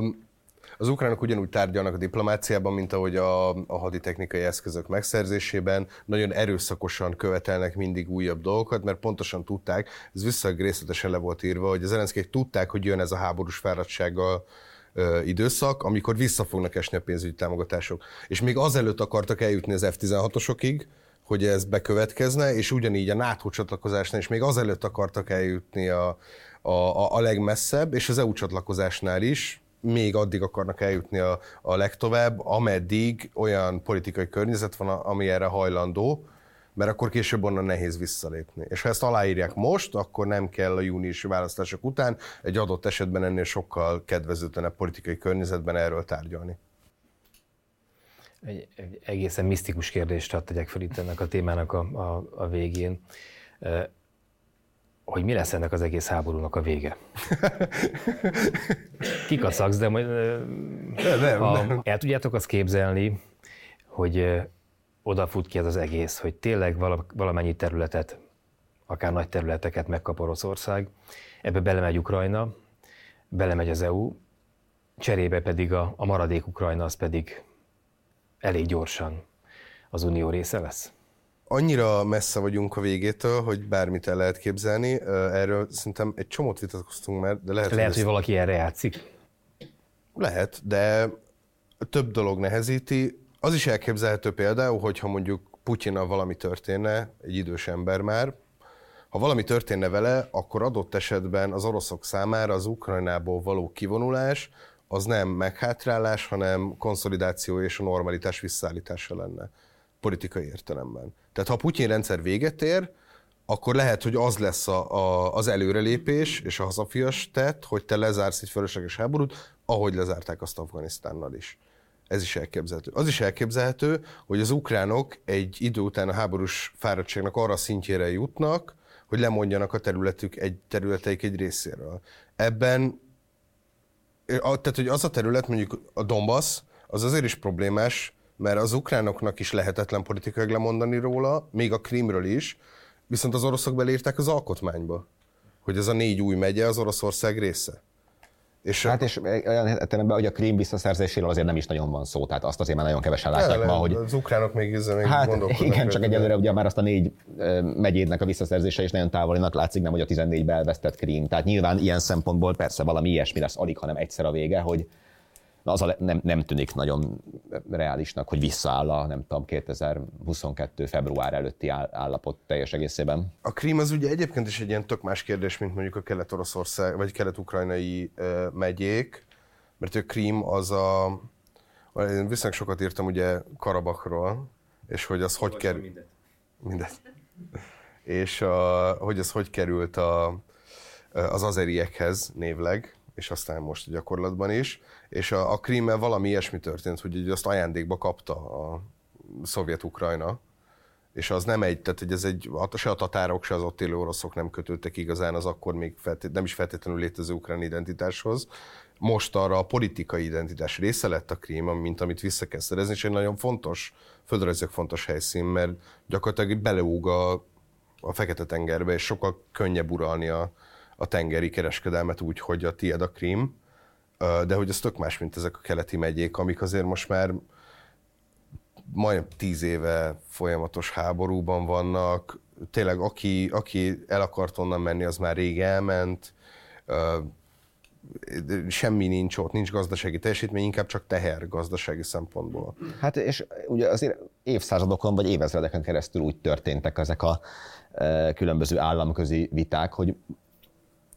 az ukránok ugyanúgy tárgyalnak a diplomáciában, mint ahogy a, a haditechnikai eszközök megszerzésében. Nagyon erőszakosan követelnek mindig újabb dolgokat, mert pontosan tudták, ez vissza részletesen le volt írva, hogy az ellenszkék tudták, hogy jön ez a háborús fáradtsággal időszak, amikor vissza fognak esni a pénzügyi támogatások. És még azelőtt akartak eljutni az F-16-osokig, hogy ez bekövetkezne, és ugyanígy a NATO csatlakozásnál is még azelőtt akartak eljutni a, a, a legmesszebb, és az EU csatlakozásnál is, még addig akarnak eljutni a, a legtovább, ameddig olyan politikai környezet van, ami erre hajlandó, mert akkor később onnan nehéz visszalépni. És ha ezt aláírják most, akkor nem kell a júniusi választások után egy adott esetben ennél sokkal kedvezőtlenebb politikai környezetben erről tárgyalni. Egy, egy egészen misztikus kérdést hadd tegyek fel itt ennek a témának a, a, a végén hogy mi lesz ennek az egész háborúnak a vége. Kikacagsz, de majd nem, nem, ha nem. el tudjátok azt képzelni, hogy odafut ki ez az egész, hogy tényleg valamennyi területet, akár nagy területeket megkap Oroszország, ebbe belemegy Ukrajna, belemegy az EU, cserébe pedig a, a maradék Ukrajna az pedig elég gyorsan az unió része lesz? Annyira messze vagyunk a végétől, hogy bármit el lehet képzelni. Erről szerintem egy csomót vitatkoztunk már, de lehet, lehet hogy, hogy valaki erre játszik. Lehet, de több dolog nehezíti. Az is elképzelhető például, hogyha mondjuk Putyina valami történne, egy idős ember már, ha valami történne vele, akkor adott esetben az oroszok számára az Ukrajnából való kivonulás az nem meghátrálás, hanem konszolidáció és a normalitás visszaállítása lenne politikai értelemben. Tehát ha a Putyin rendszer véget ér, akkor lehet, hogy az lesz a, a, az előrelépés és a hazafias tett, hogy te lezársz egy fölösleges háborút, ahogy lezárták azt Afganisztánnal is. Ez is elképzelhető. Az is elképzelhető, hogy az ukránok egy idő után a háborús fáradtságnak arra szintjére jutnak, hogy lemondjanak a területük egy területeik egy részéről. Ebben, tehát hogy az a terület, mondjuk a Donbass, az azért is problémás, mert az ukránoknak is lehetetlen politikailag lemondani róla, még a Krimről is, viszont az oroszok belírták az alkotmányba, hogy ez a négy új megye az Oroszország része. És hát és olyan értelemben, hogy a Krím visszaszerzéséről azért nem is nagyon van szó, tehát azt azért már nagyon kevesen látják ma, hogy... Az ukránok még ezzel még Hát igen, csak egyelőre ugye már azt a négy megyédnek a visszaszerzése is nagyon távolinak látszik, nem hogy a 14-be elvesztett Krím. Tehát nyilván ilyen szempontból persze valami ilyesmi lesz alig, hanem egyszer a vége, hogy Na az a, nem, nem tűnik nagyon reálisnak, hogy visszaáll a, nem tudom, 2022. február előtti állapot teljes egészében. A Krím az ugye egyébként is egy ilyen tök más kérdés, mint mondjuk a kelet-oroszország, vagy kelet-ukrajnai uh, megyék, mert a Krím az a, én viszonylag sokat írtam ugye Karabakról, és hogy az hogy került... Mindet. mindet. és a, hogy az hogy került a, az azeriekhez névleg, és aztán most a gyakorlatban is, és a, a Krímmel valami ilyesmi történt, hogy azt ajándékba kapta a szovjet-ukrajna, és az nem egy, tehát hogy ez egy, se a tatárok, se az ott élő oroszok nem kötődtek igazán az akkor még feltét, nem is feltétlenül létező ukrán identitáshoz. Most arra a politikai identitás része lett a Krím, mint amit vissza kell szerezni, és egy nagyon fontos, földrajzilag fontos helyszín, mert gyakorlatilag beleúg a, a Fekete-tengerbe, és sokkal könnyebb uralni a, a tengeri kereskedelmet úgy, hogy a tied a Krím, de hogy ez tök más, mint ezek a keleti megyék, amik azért most már majdnem tíz éve folyamatos háborúban vannak. Tényleg, aki, aki el akart onnan menni, az már rég elment. Semmi nincs ott, nincs gazdasági teljesítmény, inkább csak teher gazdasági szempontból. Hát és ugye azért évszázadokon vagy évezredeken keresztül úgy történtek ezek a különböző államközi viták, hogy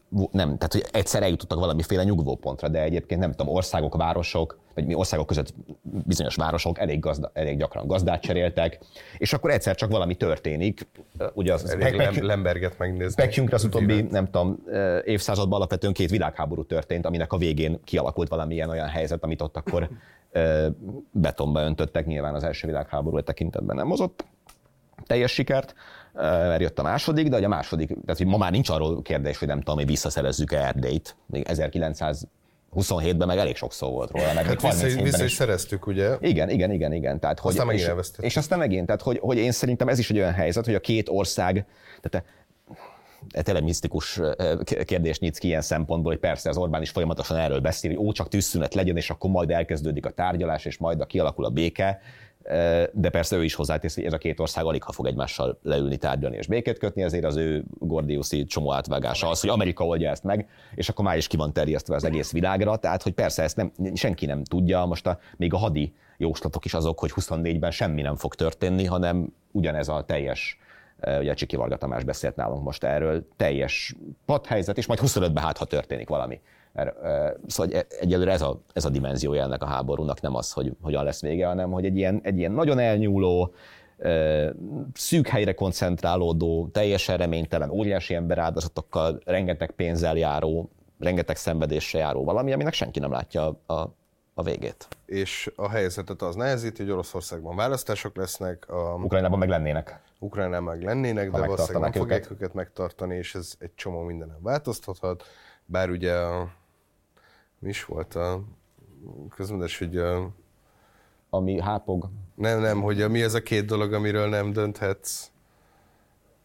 nem, tehát hogy egyszer eljutottak valamiféle nyugvópontra, de egyébként nem tudom, országok, városok, vagy mi országok között bizonyos városok elég, gazda, elég gyakran gazdát cseréltek, és akkor egyszer csak valami történik. Ugye az, elég Lem- Lemberget megnézni. Pekjunkra az utóbbi, nem tudom, évszázadban alapvetően két világháború történt, aminek a végén kialakult valamilyen olyan helyzet, amit ott akkor betonba öntöttek, nyilván az első világháború tekintetben nem hozott teljes sikert, mert jött a második, de hogy a második, tehát hogy ma már nincs arról kérdés, hogy nem tudom, hogy visszaszerezzük-e Erdélyt. Még 1900 27-ben meg elég sok szó volt róla. Meg hát vissza, vissza is szereztük, ugye? Igen, igen, igen, igen. Tehát, hogy, aztán megint és, elvesztettük. és aztán megint, tehát hogy, hogy én szerintem ez is egy olyan helyzet, hogy a két ország, tehát e tényleg misztikus kérdés nyitsz ki ilyen szempontból, hogy persze az Orbán is folyamatosan erről beszél, hogy ó, csak tűzszünet legyen, és akkor majd elkezdődik a tárgyalás, és majd a kialakul a béke de persze ő is hozzátesz, hogy ez a két ország alig ha fog egymással leülni, tárgyalni és békét kötni, ezért az ő Gordiuszi csomó átvágása az, hogy Amerika oldja ezt meg, és akkor már is ki van terjesztve az egész világra, tehát hogy persze ezt nem, senki nem tudja, most a, még a hadi jóslatok is azok, hogy 24-ben semmi nem fog történni, hanem ugyanez a teljes ugye Csiki Varga Tamás beszélt nálunk most erről, teljes padhelyzet, és majd 25-ben hát, ha történik valami. Szóval e, egyelőre ez a, ez a dimenziója ennek a háborúnak, nem az, hogy hogyan lesz vége, hanem hogy egy ilyen, egy ilyen nagyon elnyúló, szűk helyre koncentrálódó, teljesen reménytelen, óriási emberáldozatokkal, rengeteg pénzzel járó, rengeteg szenvedéssel járó valami, aminek senki nem látja a, a végét. És a helyzetet az nehezíti, hogy Oroszországban választások lesznek. A... Ukrajnában meg lennének. Ukrajnában meg lennének, ha de valószínűleg nem fogják őket. őket megtartani, és ez egy csomó mindenen változtathat. Bár ugye a mi is volt a közmondas, hogy a... Ami hápog. Nem, nem, hogy a, mi az a két dolog, amiről nem dönthetsz.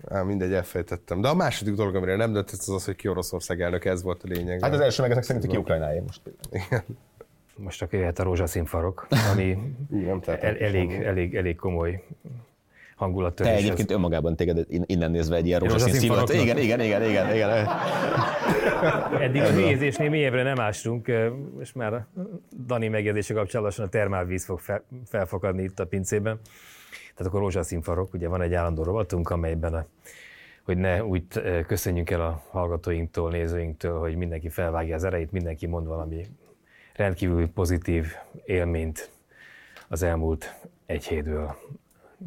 Á, mindegy, elfejtettem. De a második dolog, amiről nem dönthetsz, az az, hogy ki Oroszország elnök, ez volt a lényeg. Hát az első meg ezek szerint ki Ukrajnáé most. Igen. Most akkor jöhet a rózsaszín farok, ami el, elég, elég, elég komoly hangulattörés. Te egyébként ez... önmagában téged innen nézve egy ilyen rózsaszín szívat. Igen, igen, igen, igen, igen. Eddig a vízésnél mélyebbre nem ástunk, és már a Dani megjegyzése kapcsolatosan a termálvíz fog fel, felfakadni itt a pincében. Tehát akkor rózsaszín farok, ugye van egy állandó rovatunk, amelyben a, hogy ne úgy köszönjünk el a hallgatóinktól, nézőinktől, hogy mindenki felvágja az erejét, mindenki mond valami rendkívül pozitív élményt az elmúlt egy hétből.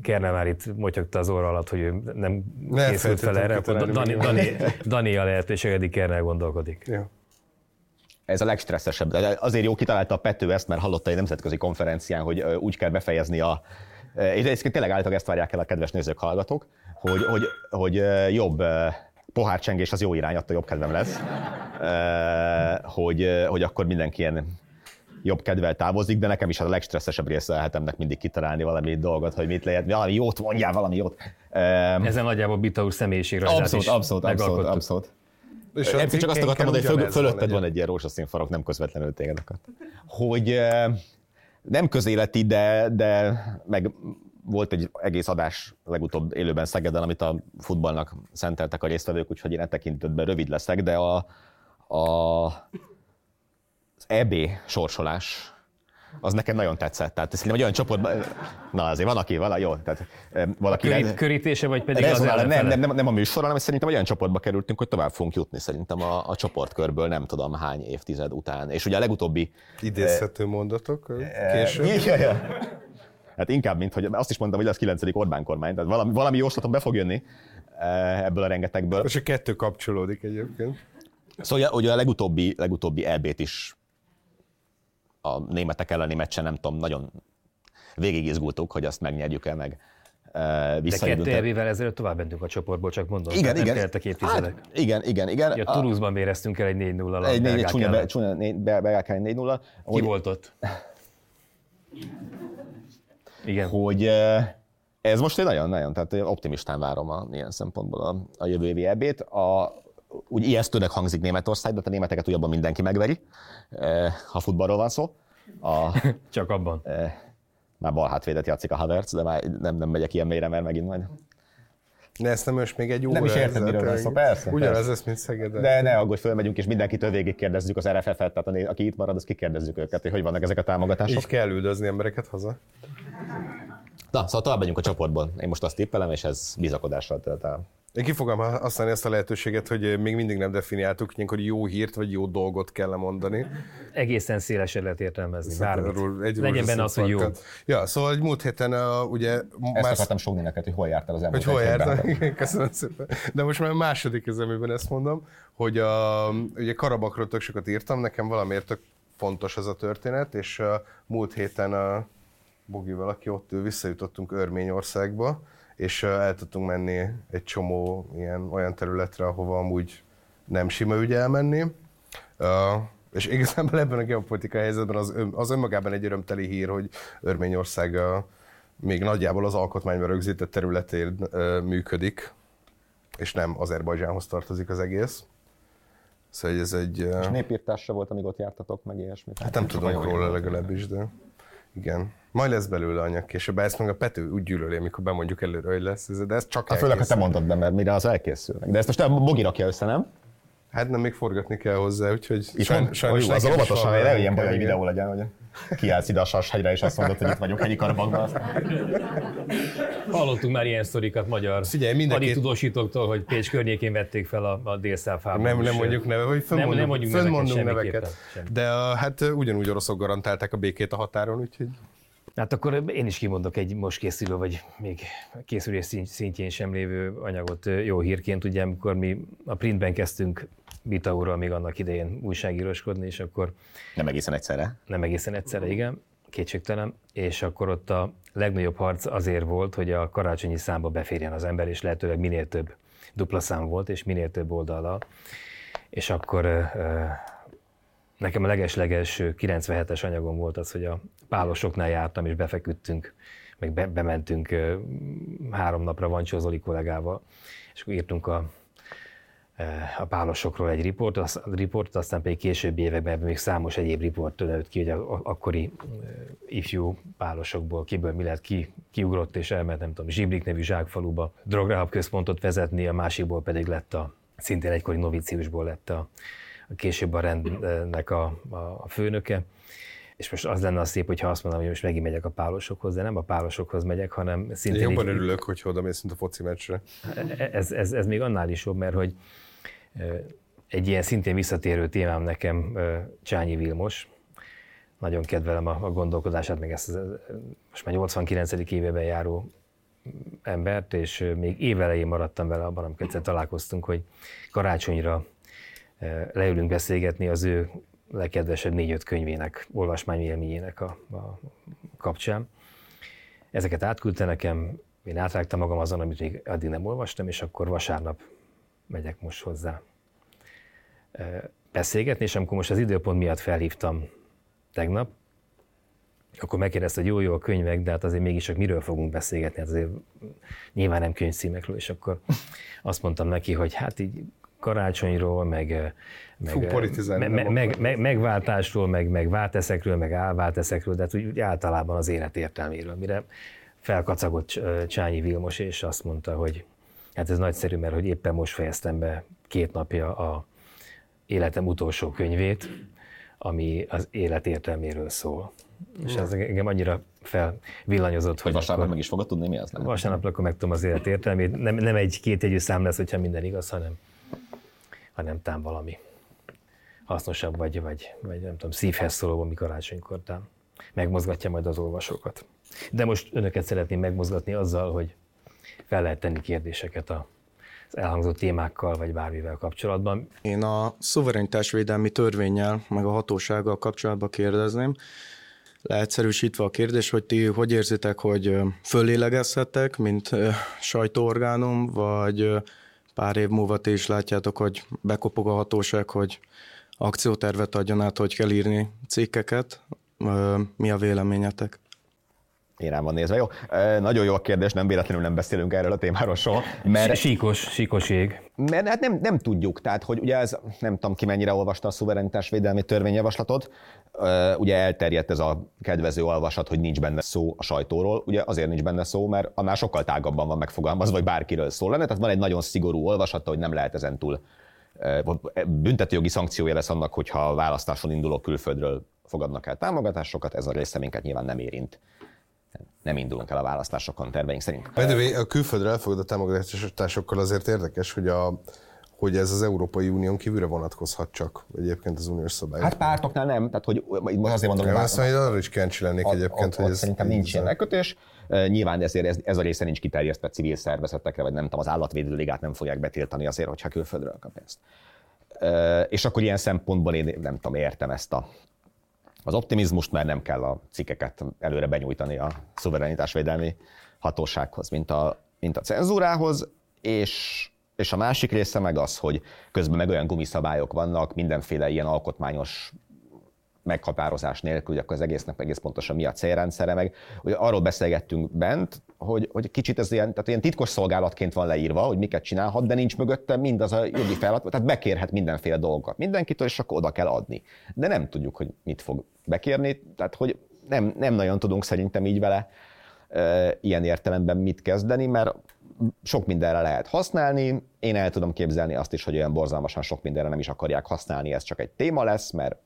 Kerne már itt motyogta az óra alatt, hogy ő nem ne készült fel erre, akkor Dani, Dani, Dani a lehetőség, Kernel gondolkodik. Ja. Ez a legstresszesebb. De azért jó kitalálta a Pető ezt, mert hallotta egy nemzetközi konferencián, hogy úgy kell befejezni a... És egyébként tényleg állítólag ezt várják el a kedves nézők, hallgatók, hogy, hogy, hogy jobb pohárcsengés az jó irány, attól jobb kedvem lesz, hogy, hogy akkor mindenki ilyen jobb kedvel távozik, de nekem is a legstresszesebb része a hetemnek mindig kitalálni valami dolgot, hogy mit lehet, valami jót mondjál, valami jót. Ezen nagyjából Bita úr személyiségre abszolút, abszolút, abszolút, abszolút. És Nem, csak azt akartam mondani, hogy föl, fölötted van egy ilyen rózsaszín farok, nem közvetlenül téged akart. Hogy nem közéleti, de, de meg volt egy egész adás legutóbb élőben Szegeden, amit a futballnak szenteltek a résztvevők, úgyhogy én e tekintetben rövid leszek, de a, a EB sorsolás, az nekem nagyon tetszett. Tehát szerintem egy olyan csoportban, na azért van, aki, vala, jó, tehát valaki... A körít, körítése, vagy pedig az nem, nem, nem, nem, a műsor, hanem szerintem olyan csoportba kerültünk, hogy tovább fogunk jutni szerintem a, a csoportkörből nem tudom hány évtized után. És ugye a legutóbbi... Idézhető eh, mondatok később. Eh, ja, ja. Hát inkább, mint hogy azt is mondtam, hogy az 9. Orbán kormány, tehát valami, valami jóslatom be fog jönni ebből a rengetegből. És a kettő kapcsolódik egyébként. Szóval ugye a legutóbbi, legutóbbi EB-t is a németek elleni meccsen nem tudom, nagyon végigizgultuk, hogy azt megnyerjük el meg. Uh, De kettő évével ezelőtt tovább mentünk a csoportból, csak mondom. Igen, igen. Nem évtizedek. Hát, igen, igen, igen. Ja, Toulouse-ban véreztünk el egy 4 0 Egy 4 csúnya, be, csúnya 4 0 Ki volt ott? igen. Hogy ez most egy nagyon-nagyon, tehát optimistán várom a, ilyen szempontból a, a jövő évi ebét. A, úgy ijesztőnek hangzik Németország, de a németeket újabban mindenki megveri, eh, ha futballról van szó. A, Csak abban. Eh, már bal hátvédet játszik a Havertz, de már nem, nem megyek ilyen mélyre, mert megint majd ne, ezt nem most még egy óra. Nem is érted, miről van szó, persze. Ugyanaz ez, mint Szegeden. De ne aggódj, fölmegyünk, és mindenkitől végig kérdezzük az RFF-et, tehát aki itt marad, az kikérdezzük őket, hogy hogy vannak ezek a támogatások. Így kell üldözni embereket haza. Na, szóval tovább megyünk a csoportban. Én most azt tippelem, és ez bizakodással tölt el. Én ki fogom használni ezt a lehetőséget, hogy még mindig nem definiáltuk, hogy jó hírt vagy jó dolgot kell mondani. Egészen szélesen lehet értelmezni, bármit. Egy Legyen benne az, hogy jó. Ja, szóval egy múlt héten uh, ugye... Ezt már... akartam sogni neked, hogy hol jártál az elmúlt Hogy hol jártál, köszönöm szépen. De most már a második üzemében ezt mondom, hogy a, ugye Karabakról tök sokat írtam, nekem valamiért tök fontos ez a történet, és a múlt héten a Bogival, aki ott ül, visszajutottunk Örményországba, és el tudtunk menni egy csomó ilyen, olyan területre, ahova amúgy nem sima ügy elmenni. És igazából ebben a geopolitikai helyzetben az, ön, az önmagában egy örömteli hír, hogy Örményország még nagyjából az alkotmányban rögzített területén működik, és nem Azerbajdzsánhoz tartozik az egész. Szóval ez egy... És népírtásra volt, amíg ott jártatok, meg ilyesmit? Hát nem tudom róla legalábbis, de igen. Majd lesz belőle anyag később, ezt meg a Pető úgy gyűlöli, amikor bemondjuk előre, hogy lesz, de ez csak Hát főleg, ha te mondod be, mert mire az elkészülnek. De ezt most a Bogi rakja össze, nem? Hát nem, még forgatni kell hozzá, úgyhogy Itt sajn, sajnos az nekem is óvatosan, ne ilyen baj, hogy videó legyen, hogy kiállsz ide a Sashegyre, és azt mondod, hogy itt vagyok hegyi karabakban. Hallottunk már ilyen sztorikat magyar Figyelj, mindenki- tudósítóktól, hogy Pécs környékén vették fel a, a délszáv Nem, nem mondjuk neve, nem mondjuk neveket, fönnmondunk semmiképpen, neveket. semmi. De a, hát ugyanúgy oroszok garantálták a békét a határon, úgyhogy Hát akkor én is kimondok egy most készülő, vagy még készülés szint- szintjén sem lévő anyagot jó hírként. Ugye, amikor mi a printben kezdtünk Bitaúrral még annak idején újságíroskodni, és akkor Nem egészen egyszerre. nem egészen egyszerre, igen, kétségtelen, és akkor ott a legnagyobb harc azért volt, hogy a karácsonyi számba beférjen az ember, és lehetőleg minél több dupla szám volt, és minél több oldallal. És akkor nekem a leges-leges 97-es anyagom volt az, hogy a pálosoknál jártam, és befeküdtünk, meg be, bementünk három napra Vancsó Zoli kollégával, és akkor írtunk a, a pálosokról egy riportot, az, riportot, aztán pedig későbbi években még számos egyéb riport nőtt ki, hogy a, akkori ifjú pálosokból kiből mi lett, ki, kiugrott és elment, nem tudom, Zsiblik nevű zsákfaluba drogrehab központot vezetni, a másikból pedig lett a, szintén egykori novíciusból lett a később a rendnek a, a, a főnöke. És most az lenne a szép, hogyha azt mondom, hogy most megint megyek a pálosokhoz, de nem a pálosokhoz megyek, hanem én szintén jobban így- örülök, hogy oda mész, mint a foci meccsre. ez, ez, ez még annál is jobb, mert hogy egy ilyen szintén visszatérő témám nekem Csányi Vilmos. Nagyon kedvelem a, a gondolkodását, meg ezt az, most már 89. évében járó embert, és még évelején maradtam vele abban, amikor egyszer találkoztunk, hogy karácsonyra leülünk beszélgetni az ő legkedvesebb négy-öt könyvének, olvasmányélményének a, a kapcsán. Ezeket átküldte nekem, én átrágtam magam azon, amit még addig nem olvastam, és akkor vasárnap megyek most hozzá beszélgetni, és amikor most az időpont miatt felhívtam tegnap, akkor megkérdezte, hogy jó, jó a könyvek, de hát azért mégis csak miről fogunk beszélgetni, hát azért nyilván nem könyvcímekről, és akkor azt mondtam neki, hogy hát így karácsonyról, meg, ö, meg, Fú, ö, politizálni me, nem me, meg, akarok. meg, megváltásról, meg, meg válteszekről, meg álválteszekről, de hát úgy, úgy általában az élet értelméről, mire felkacagott Cs- Csányi Vilmos, és azt mondta, hogy hát ez nagyszerű, mert hogy éppen most fejeztem be két napja a életem utolsó könyvét, ami az élet értelméről szól. És ez engem annyira felvillanyozott, Hogy hogy vasárnap akkor meg is fogod tudni, mi az lehet? vasárnap akkor megtudom az élet értelmét. Nem, nem egy kétjegyű szám lesz, hogyha minden igaz, hanem, hanem tám valami hasznosabb, vagy, vagy, vagy nem tudom, szívhez szóló, ami karácsonykor tám megmozgatja majd az olvasókat. De most önöket szeretném megmozgatni azzal, hogy fel lehet tenni kérdéseket a, az elhangzott témákkal, vagy bármivel kapcsolatban. Én a szuverenitásvédelmi törvényel, meg a hatósággal kapcsolatban kérdezném, leegyszerűsítve a kérdés, hogy ti hogy érzitek, hogy fölélegezhettek, mint sajtóorgánum, vagy pár év múlva ti is látjátok, hogy bekopog a hatóság, hogy akciótervet adjon át, hogy kell írni cikkeket. Mi a véleményetek? Én rám van nézve, jó? Ö, Nagyon jó a kérdés, nem véletlenül nem beszélünk erről a témáról soha, mert Síkos, síkos ég. Mert hát nem, nem tudjuk, tehát hogy ugye ez, nem tudom ki mennyire olvasta a szuverenitás védelmi törvényjavaslatot, ugye elterjedt ez a kedvező olvasat, hogy nincs benne szó a sajtóról, ugye azért nincs benne szó, mert annál sokkal tágabban van megfogalmazva, hogy bárkiről szól lenne, tehát van egy nagyon szigorú olvasata, hogy nem lehet ezen túl büntetőjogi szankciója lesz annak, hogyha a választáson induló külföldről fogadnak el támogatásokat, ez a része minket nyilván nem érint. Nem indulunk el a választásokon terveink szerint. By a külföldre elfogadott támogatásokkal azért érdekes, hogy, a, hogy ez az Európai Unión kívülre vonatkozhat csak egyébként az uniós szabályok. Hát pártoknál nem, tehát hogy most azért mondom, hogy azt mondja, hogy arra is kíváncsi lennék egyébként, ott, hogy ez... szerintem nincs ilyen megkötés. Uh, Nyilván ezért ez, ez a része nincs kiterjesztve civil szervezetekre, vagy nem tudom, az állatvédő ligát nem fogják betiltani azért, hogyha külföldről kap ezt. Uh, És akkor ilyen szempontból én nem tudom, értem ezt a, az optimizmust, mert nem kell a cikkeket előre benyújtani a szuverenitásvédelmi hatósághoz, mint a, mint a cenzúrához, és, és a másik része meg az, hogy közben meg olyan gumiszabályok vannak, mindenféle ilyen alkotmányos meghatározás nélkül, hogy akkor az egésznek egész pontosan mi a célrendszere, meg hogy arról beszélgettünk bent, hogy, hogy kicsit ez ilyen, tehát ilyen titkos szolgálatként van leírva, hogy miket csinálhat, de nincs mögötte mindaz a jogi feladat, tehát bekérhet mindenféle dolgokat mindenkitől, és akkor oda kell adni. De nem tudjuk, hogy mit fog bekérni, tehát hogy nem, nem nagyon tudunk szerintem így vele e, ilyen értelemben mit kezdeni, mert sok mindenre lehet használni, én el tudom képzelni azt is, hogy olyan borzalmasan sok mindenre nem is akarják használni, ez csak egy téma lesz, mert,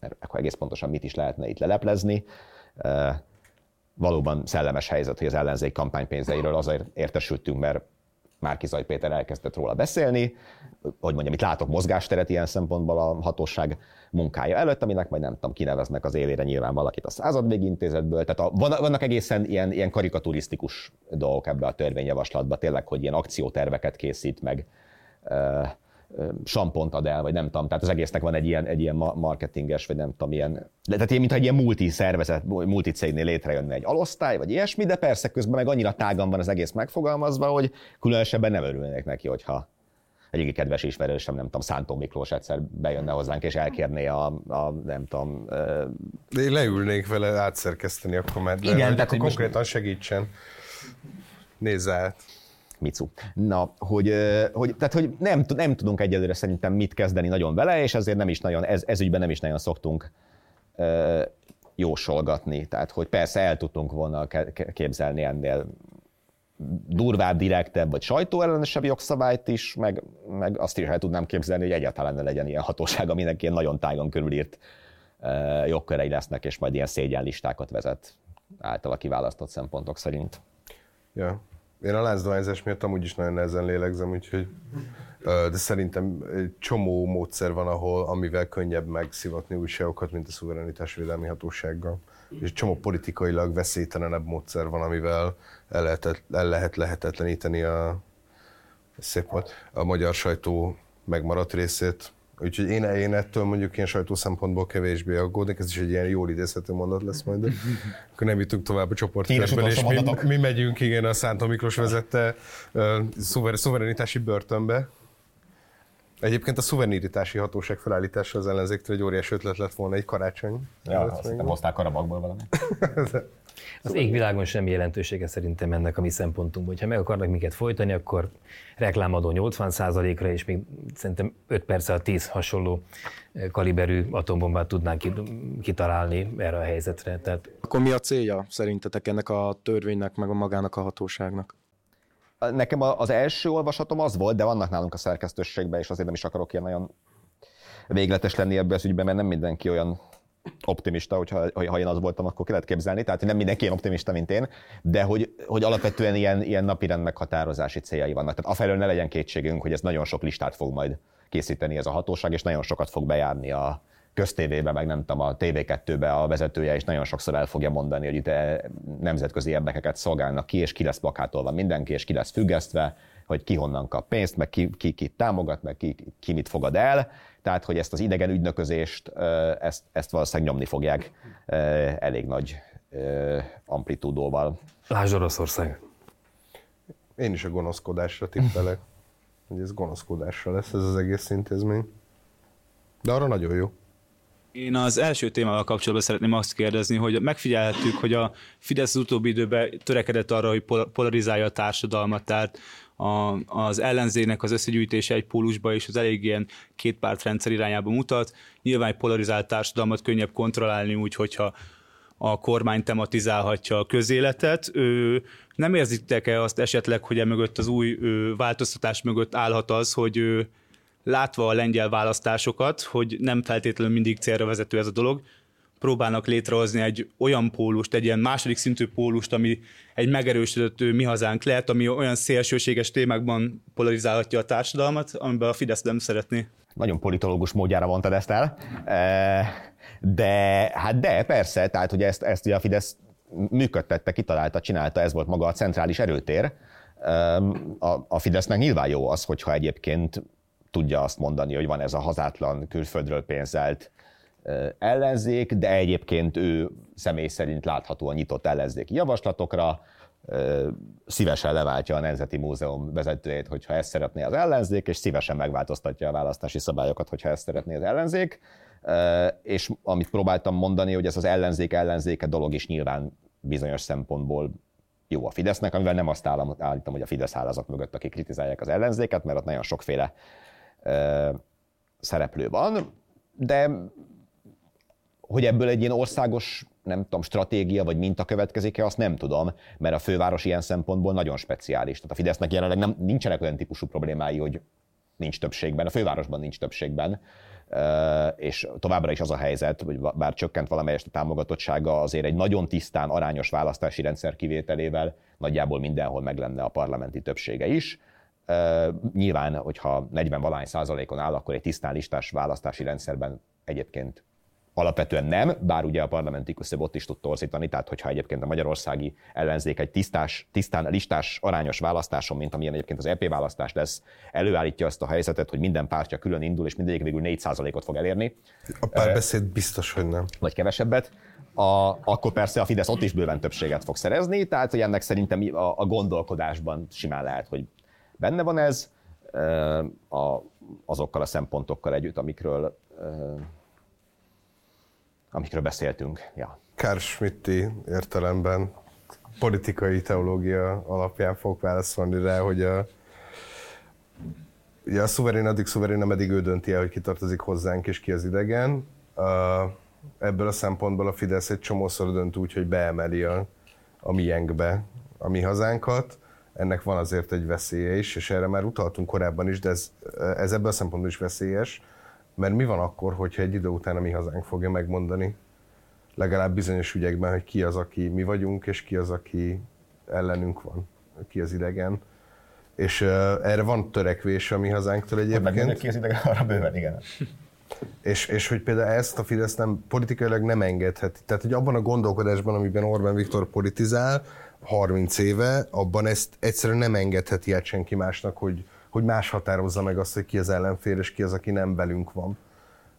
mert akkor egész pontosan mit is lehetne itt leleplezni. Valóban szellemes helyzet, hogy az ellenzék kampánypénzeiről azért értesültünk, mert Márkizaj Péter elkezdett róla beszélni, hogy mondjam, itt látok mozgásteret ilyen szempontból a hatóság munkája előtt, aminek majd nem tudom, kineveznek az élére nyilván valakit a századvégi intézetből. Tehát a, vannak egészen ilyen, ilyen karikaturisztikus dolgok ebbe a törvényjavaslatba, tényleg, hogy ilyen akcióterveket készít meg, sampont ad el, vagy nem tudom, tehát az egésznek van egy ilyen, egy ilyen marketinges, vagy nem tudom, ilyen, de tehát ilyen, mintha egy ilyen multi szervezet, multi cégnél létrejönne egy alosztály, vagy ilyesmi, de persze közben meg annyira tágan van az egész megfogalmazva, hogy különösebben nem örülnék neki, hogyha egy régi kedves ismerősöm, nem tudom, Szántó Miklós egyszer bejönne hozzánk, és elkérné a, a nem tudom... De én leülnék vele átszerkeszteni a kommentbe, Igen, tehát hogy konkrétan segítsen. Nézz át. Micu. Na, hogy, hogy, tehát, hogy nem, nem tudunk egyelőre szerintem mit kezdeni nagyon vele, és ezért nem is nagyon, ez, ez ügyben nem is nagyon szoktunk uh, jósolgatni. Tehát, hogy persze el tudtunk volna képzelni ennél durvább, direktebb vagy sajtóellenesebb jogszabályt is, meg, meg azt is el tudnám képzelni, hogy egyáltalán ne legyen ilyen hatóság, aminek ilyen nagyon tágon körülírt uh, jogkörei lesznek, és majd ilyen szégyenlistákat vezet általa kiválasztott szempontok szerint. Ja. Én a láncdohányzás miatt amúgy is nagyon nehezen lélegzem, úgyhogy de szerintem csomó módszer van, ahol, amivel könnyebb megszivatni újságokat, mint a szuverenitásvédelmi hatósággal. És csomó politikailag veszélytelenebb módszer van, amivel el lehet, el lehet lehetetleníteni a, szép volt, a magyar sajtó megmaradt részét. Úgyhogy én, én ettől mondjuk ilyen sajtó szempontból kevésbé aggódnék, ez is egy ilyen jól idézhető mondat lesz majd. Akkor nem jutunk tovább a csoportkörben, és mi, mi, megyünk, igen, a Szántó Miklós vezette uh, szuver, szuverenitási börtönbe. Egyébként a szuverenitási hatóság felállítása az ellenzéktől egy óriás ötlet lett volna egy karácsony. Ja, azt hozták Karabakból valami. Az égvilágon semmi jelentősége szerintem ennek a mi szempontunkból. Ha meg akarnak minket folytani, akkor reklámadó 80%-ra, és még szerintem 5 perc a 10 hasonló eh, kaliberű atombombát tudnánk kitalálni erre a helyzetre. Tehát... Akkor mi a célja szerintetek ennek a törvénynek, meg a magának a hatóságnak? Nekem az első olvasatom az volt, de vannak nálunk a szerkesztőségben, és azért nem is akarok ilyen nagyon végletes lenni ebbe az ügyben, mert nem mindenki olyan optimista, hogyha, ha én az voltam, akkor ki lehet képzelni, tehát nem mindenki ilyen optimista, mint én, de hogy, hogy alapvetően ilyen, ilyen napirend meghatározási céljai vannak. Tehát afelől ne legyen kétségünk, hogy ez nagyon sok listát fog majd készíteni ez a hatóság, és nagyon sokat fog bejárni a köztévébe, meg nem tudom, a TV2-be a vezetője, és nagyon sokszor el fogja mondani, hogy itt nemzetközi érdekeket szolgálnak ki, és ki lesz plakátolva mindenki, és ki lesz függesztve, hogy ki honnan kap pénzt, meg ki, ki, ki támogat, meg ki, ki mit fogad el tehát hogy ezt az idegen ügynöközést, ezt, ezt valószínűleg nyomni fogják elég nagy amplitúdóval. Lásd Oroszország. Én is a gonoszkodásra tippelek, hogy ez gonoszkodásra lesz ez az egész intézmény. De arra nagyon jó. Én az első témával kapcsolatban szeretném azt kérdezni, hogy megfigyelhettük, hogy a Fidesz az utóbbi időben törekedett arra, hogy polarizálja a társadalmat, tehát a, az ellenzének az összegyűjtése egy pólusba, és az elég ilyen két rendszer irányába mutat. Nyilván egy polarizált társadalmat könnyebb kontrollálni úgy, hogyha a kormány tematizálhatja a közéletet. Ő, nem érzitek-e azt esetleg, hogy emögött az új ő, változtatás mögött állhat az, hogy ő, látva a lengyel választásokat, hogy nem feltétlenül mindig célra vezető ez a dolog, próbálnak létrehozni egy olyan pólust, egy ilyen második szintű pólust, ami egy megerősödött mi hazánk lehet, ami olyan szélsőséges témákban polarizálhatja a társadalmat, amiben a Fidesz nem szeretné. Nagyon politológus módjára mondtad ezt el. De hát de, persze, tehát ugye ezt, ezt ugye a Fidesz működtette, kitalálta, csinálta, ez volt maga a centrális erőtér. A, a Fidesznek nyilván jó az, hogyha egyébként tudja azt mondani, hogy van ez a hazátlan külföldről pénzelt ellenzék, de egyébként ő személy szerint láthatóan nyitott ellenzéki javaslatokra, szívesen leváltja a Nemzeti Múzeum vezetőjét, hogyha ezt szeretné az ellenzék, és szívesen megváltoztatja a választási szabályokat, hogyha ezt szeretné az ellenzék. és amit próbáltam mondani, hogy ez az ellenzék ellenzéke dolog is nyilván bizonyos szempontból jó a Fidesznek, amivel nem azt állítom, hogy a Fidesz áll azok mögött, akik kritizálják az ellenzéket, mert ott nagyon sokféle szereplő van, de hogy ebből egy ilyen országos, nem tudom, stratégia vagy minta következik-e, azt nem tudom, mert a főváros ilyen szempontból nagyon speciális. Tehát a Fidesznek jelenleg nem, nincsenek olyan típusú problémái, hogy nincs többségben, a fővárosban nincs többségben, és továbbra is az a helyzet, hogy bár csökkent valamelyest a támogatottsága, azért egy nagyon tisztán arányos választási rendszer kivételével nagyjából mindenhol meg lenne a parlamenti többsége is. Nyilván, hogyha 40 valány százalékon áll, akkor egy tisztán listás választási rendszerben egyébként Alapvetően nem, bár ugye a parlamenti küszöb ott is tud torzítani, tehát hogyha egyébként a magyarországi ellenzék egy tisztás, tisztán listás arányos választáson, mint amilyen egyébként az EP választás lesz, előállítja azt a helyzetet, hogy minden pártja külön indul, és mindegyik végül 4%-ot fog elérni. A párbeszéd biztos, hogy nem. Vagy kevesebbet. A, akkor persze a Fidesz ott is bőven többséget fog szerezni, tehát hogy ennek szerintem a, a gondolkodásban simán lehet, hogy benne van ez, a, azokkal a szempontokkal együtt, amikről amikről beszéltünk. Ja. Karl Schmitti értelemben politikai teológia alapján fog válaszolni rá, hogy a, ugye a szuverén addig szuverén, ameddig ő dönti el, hogy ki tartozik hozzánk és ki az idegen. A, ebből a szempontból a Fidesz egy csomószor dönt úgy, hogy beemeli a, a miénkbe a mi hazánkat. Ennek van azért egy veszélye is, és erre már utaltunk korábban is, de ez, ez ebből a szempontból is veszélyes, mert mi van akkor, hogyha egy idő után a mi hazánk fogja megmondani, legalább bizonyos ügyekben, hogy ki az, aki mi vagyunk, és ki az, aki ellenünk van, ki az idegen. És uh, erre van törekvés a mi hazánktól egyébként. Hogy ki az idegen, arra bőven igen. És, és hogy például ezt a Fidesz nem, politikailag nem engedheti. Tehát, hogy abban a gondolkodásban, amiben Orbán Viktor politizál, 30 éve, abban ezt egyszerűen nem engedheti át senki másnak, hogy, hogy más határozza meg azt, hogy ki az ellenfél, és ki az, aki nem velünk van,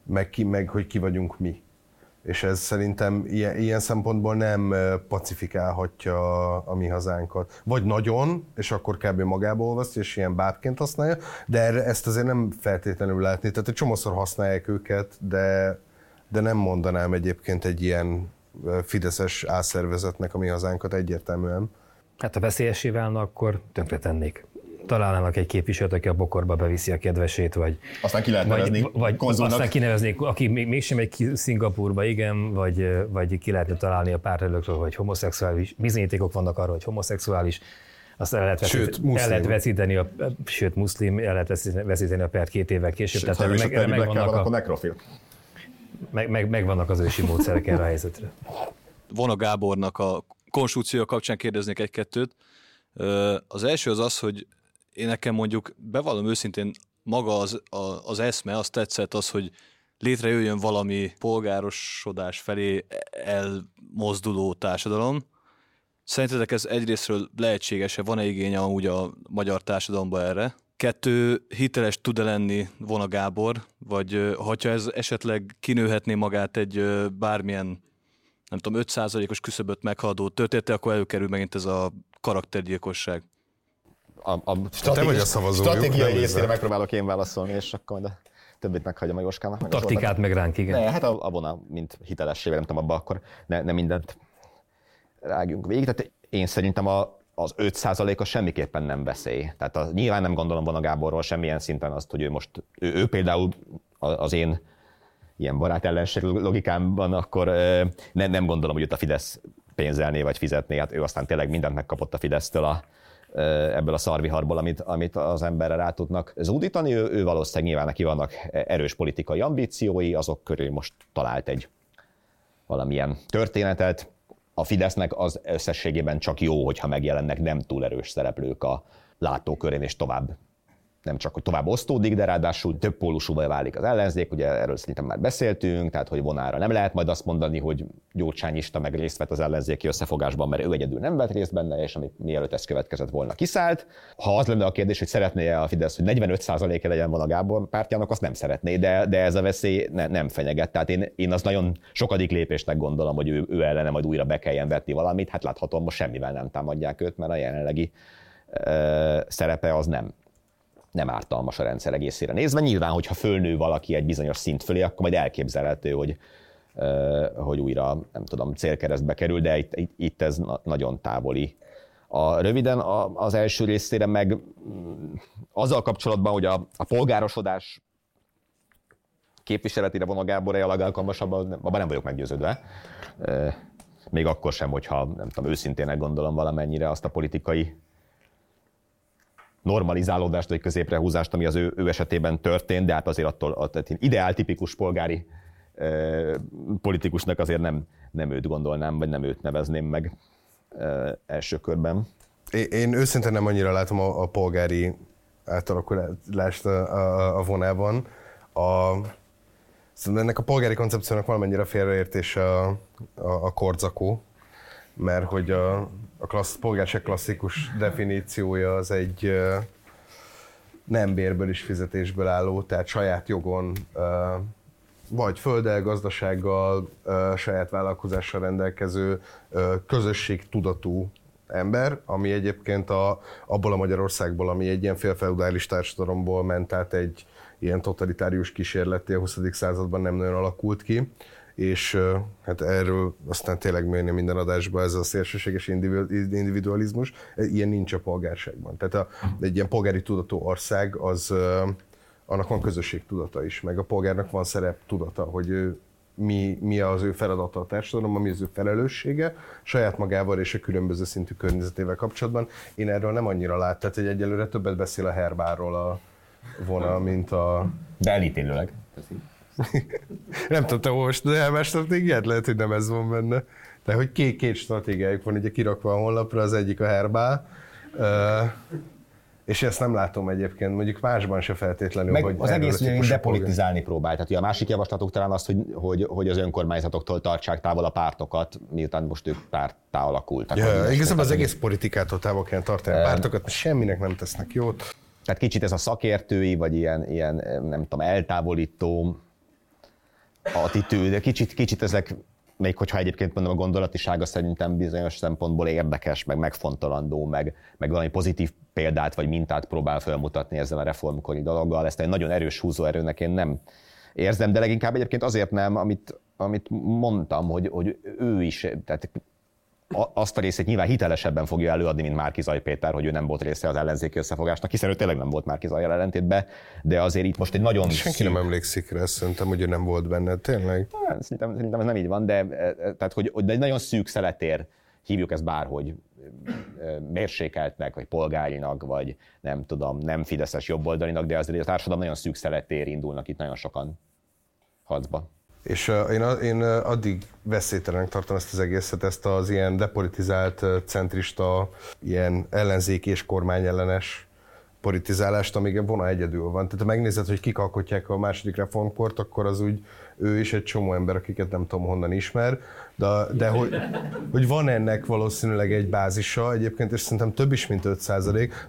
meg, ki, meg hogy ki vagyunk mi. És ez szerintem ilyen, ilyen szempontból nem pacifikálhatja a, a mi hazánkat. Vagy nagyon, és akkor kb. magába olvasztja, és ilyen bábként használja, de erre, ezt azért nem feltétlenül látni. Tehát egy csomószor használják őket, de, de nem mondanám egyébként egy ilyen fideszes álszervezetnek a mi hazánkat egyértelműen. Hát ha veszélyesé válna, akkor tönkretennék találnának egy képviselőt, aki a bokorba beviszi a kedvesét, vagy... Aztán ki lehet nevezni vagy, vagy aztán kineveznék, aki még, mégsem egy ki Szingapurba, igen, vagy, vagy ki lehetne találni a pártelőkről, hogy homoszexuális, bizonyítékok vannak arra, hogy homoszexuális, azt el lehet, sőt, veszít, el lehet veszíteni, a, sőt, muszlim, el lehet veszíteni a pert két évvel később. Sőt, tehát meg, meg, vannak a, a nekrofil. Meg, meg, meg, vannak az ősi módszerek erre a helyzetre. Von a Gábornak a konstitúció kapcsán kérdeznék egy-kettőt. Az első az az, hogy én nekem mondjuk bevallom őszintén maga az, a, az eszme, azt tetszett az, hogy létrejöjjön valami polgárosodás felé elmozduló társadalom. Szerintetek ez egyrésztről lehetséges-e, van-e igénye amúgy a magyar társadalomba erre? Kettő, hiteles tud-e lenni Vona Gábor, vagy hogyha ez esetleg kinőhetné magát egy bármilyen, nem tudom, 5%-os küszöböt meghaladó története, akkor előkerül megint ez a karaktergyilkosság a, a stratégi, a stratégiai részére megpróbálok én válaszolni, és akkor majd a többit meghagyom a Jóskának. Meg Taktikát meg ránk, igen. Ne, hát a, a vona, mint hitelessével, nem tudom, abba akkor ne, ne mindent rágjunk végig. Tehát én szerintem a, az 5%-a semmiképpen nem veszély. Tehát a, nyilván nem gondolom volna Gáborról semmilyen szinten azt, hogy ő most, ő, ő például az én ilyen barát ellenség logikámban, akkor ne, nem gondolom, hogy őt a Fidesz pénzelné vagy fizetné. Hát ő aztán tényleg mindent megkapott a Fidesztől a, ebből a szarviharból, amit, amit az emberre rá tudnak zúdítani. Ő, ő valószínűleg nyilván neki vannak erős politikai ambíciói, azok körül most talált egy valamilyen történetet. A Fidesznek az összességében csak jó, hogyha megjelennek nem túl erős szereplők a látókörén, és tovább nem csak, hogy tovább osztódik, de ráadásul több pólusúval válik az ellenzék, ugye erről szerintem már beszéltünk, tehát hogy vonára nem lehet majd azt mondani, hogy Gyurcsányista meg részt vett az ellenzéki összefogásban, mert ő egyedül nem vett részt benne, és ami mielőtt ez következett volna kiszállt. Ha az lenne a kérdés, hogy szeretné-e a Fidesz, hogy 45%-e legyen van a Gábor pártjának, azt nem szeretné, de, de ez a veszély ne, nem fenyeget. Tehát én, én az nagyon sokadik lépésnek gondolom, hogy ő, ő ellene majd újra be kelljen vetni valamit. Hát láthatom, most semmivel nem támadják őt, mert a jelenlegi szerepe az nem nem ártalmas a rendszer egészére nézve. Nyilván, hogyha fölnő valaki egy bizonyos szint fölé, akkor majd elképzelhető, hogy, hogy újra, nem tudom, célkeresztbe kerül, de itt, itt ez nagyon távoli. A, röviden az első részére meg mm, azzal kapcsolatban, hogy a, a polgárosodás képviseletére von a Gábor a legalkalmasabb, abban nem vagyok meggyőződve. Még akkor sem, hogyha nem tudom, őszintének gondolom valamennyire azt a politikai normalizálódást vagy középrehúzást, ami az ő, ő esetében történt, de hát azért attól, attól ideál polgári politikusnak azért nem, nem őt gondolnám, vagy nem őt nevezném meg első körben. Én, én őszintén nem annyira látom a, a polgári átalakulást a, a, a vonában. A, Szerintem ennek a polgári koncepciónak valamennyire félreértés a, a, a kordzakó, mert hogy a, a klassz, polgárság klasszikus definíciója az egy nem bérből is fizetésből álló, tehát saját jogon, vagy földdel, gazdasággal, saját vállalkozással rendelkező közösség tudatú ember, ami egyébként a, abból a Magyarországból, ami egy ilyen félfeudális társadalomból ment át egy ilyen totalitárius kísérleté a 20. században nem nagyon alakult ki, és hát erről aztán tényleg mérni minden adásban ez a szélsőséges individualizmus, ilyen nincs a polgárságban. Tehát a, egy ilyen polgári tudatú ország, az annak van közösség tudata is, meg a polgárnak van szerep tudata, hogy ő mi, mi az ő feladata a társadalomban, mi az ő felelőssége saját magával és a különböző szintű környezetével kapcsolatban. Én erről nem annyira lát, tehát hogy egyelőre többet beszél a herbáról a vonal, mint a... De elítélőleg. Nem tudom, te most de elmás stratégiát? Lehet, hogy nem ez van benne. De hogy két, két stratégiájuk van ugye kirakva a honlapra, az egyik a herbál, és ezt nem látom egyébként, mondjuk másban se feltétlenül. Meg hogy az egész ugye depolitizálni próbál. Tehát a másik javaslatok talán az, hogy, hogy, hogy az önkormányzatoktól tartsák távol a pártokat, miután most ők pártá alakult. Ja, igazából az egész politikától távol kell tartani a pártokat, semminek nem tesznek jót. Tehát kicsit ez a szakértői, vagy ilyen, ilyen nem tudom, eltávolító attitűd, kicsit, kicsit ezek még hogyha egyébként mondom, a gondolatisága szerintem bizonyos szempontból érdekes, meg megfontolandó, meg, meg valami pozitív példát vagy mintát próbál felmutatni ezzel a reformkori dologgal. Ezt egy nagyon erős húzóerőnek én nem érzem, de leginkább egyébként azért nem, amit, amit mondtam, hogy, hogy ő is, tehát azt a részét nyilván hitelesebben fogja előadni, mint Márki Zaj Péter, hogy ő nem volt része az ellenzéki összefogásnak, hiszen ő tényleg nem volt Márki Zaj ellentétben, de azért itt most egy nagyon... Senki szín... nem emlékszik rá, szerintem, hogy ő nem volt benne, tényleg. Hát, szerintem, szerintem ez nem így van, de, tehát, hogy, hogy egy nagyon szűk szeletér hívjuk ezt bárhogy, mérsékeltnek, vagy polgárinak, vagy nem tudom, nem fideszes jobboldalinak, de azért a társadalom nagyon szűk szeletér indulnak itt nagyon sokan harcba. És én, én addig veszélytelenek tartom ezt az egészet, ezt az ilyen depolitizált, centrista, ilyen ellenzéki és kormányellenes politizálást, amíg vona egyedül van. Tehát ha megnézed, hogy kik alkotják a második reformkort, akkor az úgy ő is egy csomó ember, akiket nem tudom honnan ismer, de, de hogy, hogy van ennek valószínűleg egy bázisa egyébként, és szerintem több is, mint 5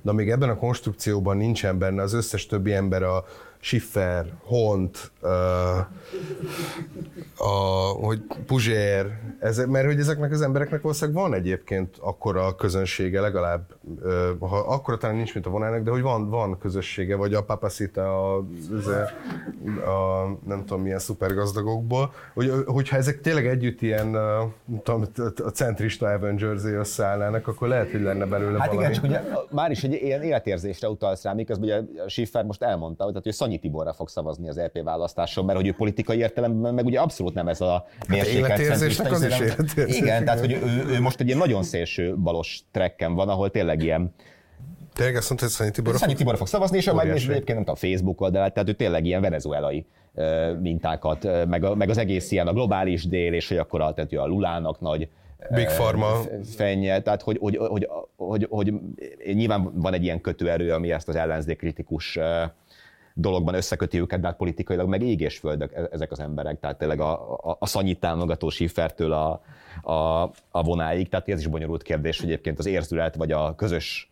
de amíg ebben a konstrukcióban nincsen benne az összes többi ember a, Schiffer, Hont, uh, a, hogy Puzsér, ezek, mert hogy ezeknek az embereknek valószínűleg van egyébként akkora közönsége, legalább, ha akkora talán nincs, mint a vonának, de hogy van, van közössége, vagy a Papacita, a, a, nem tudom milyen szupergazdagokból, hogy, hogyha ezek tényleg együtt ilyen tudom, a centrista Avengers összeállnának, akkor lehet, hogy lenne belőle hát valami. igen, csak ugye már is egy ilyen életérzésre utalsz rá, miközben ugye Schiffer most elmondta, hogy, hogy Szanyi Tiborra fog szavazni az EP választáson, mert hogy ő politikai értelemben meg ugye abszolút nem ez a mérsékelt hát az is Igen, tehát hogy ő, ő, most egy ilyen nagyon szélső balos trekken van, ahol tényleg ilyen Tényleg azt mondta, hogy Szanyi Tiborra, Szanyi Tiborra fog szavazni, és majd egyébként nem tudom, Facebook oldalát, tehát ő tényleg ilyen venezuelai mintákat, meg, a, meg az egész ilyen a globális dél, és hogy akkor a, tehát a Lulának nagy Big Pharma. Fennye, tehát hogy, hogy, hogy, hogy, hogy, hogy nyilván van egy ilyen kötőerő, ami ezt az ellenzék kritikus dologban összeköti őket, de hát politikailag meg ég és földök e- ezek az emberek, tehát tényleg a, a, a szanyit támogató Schiffertől a, a, a vonáig, tehát ez is bonyolult kérdés, hogy egyébként az érzület vagy a közös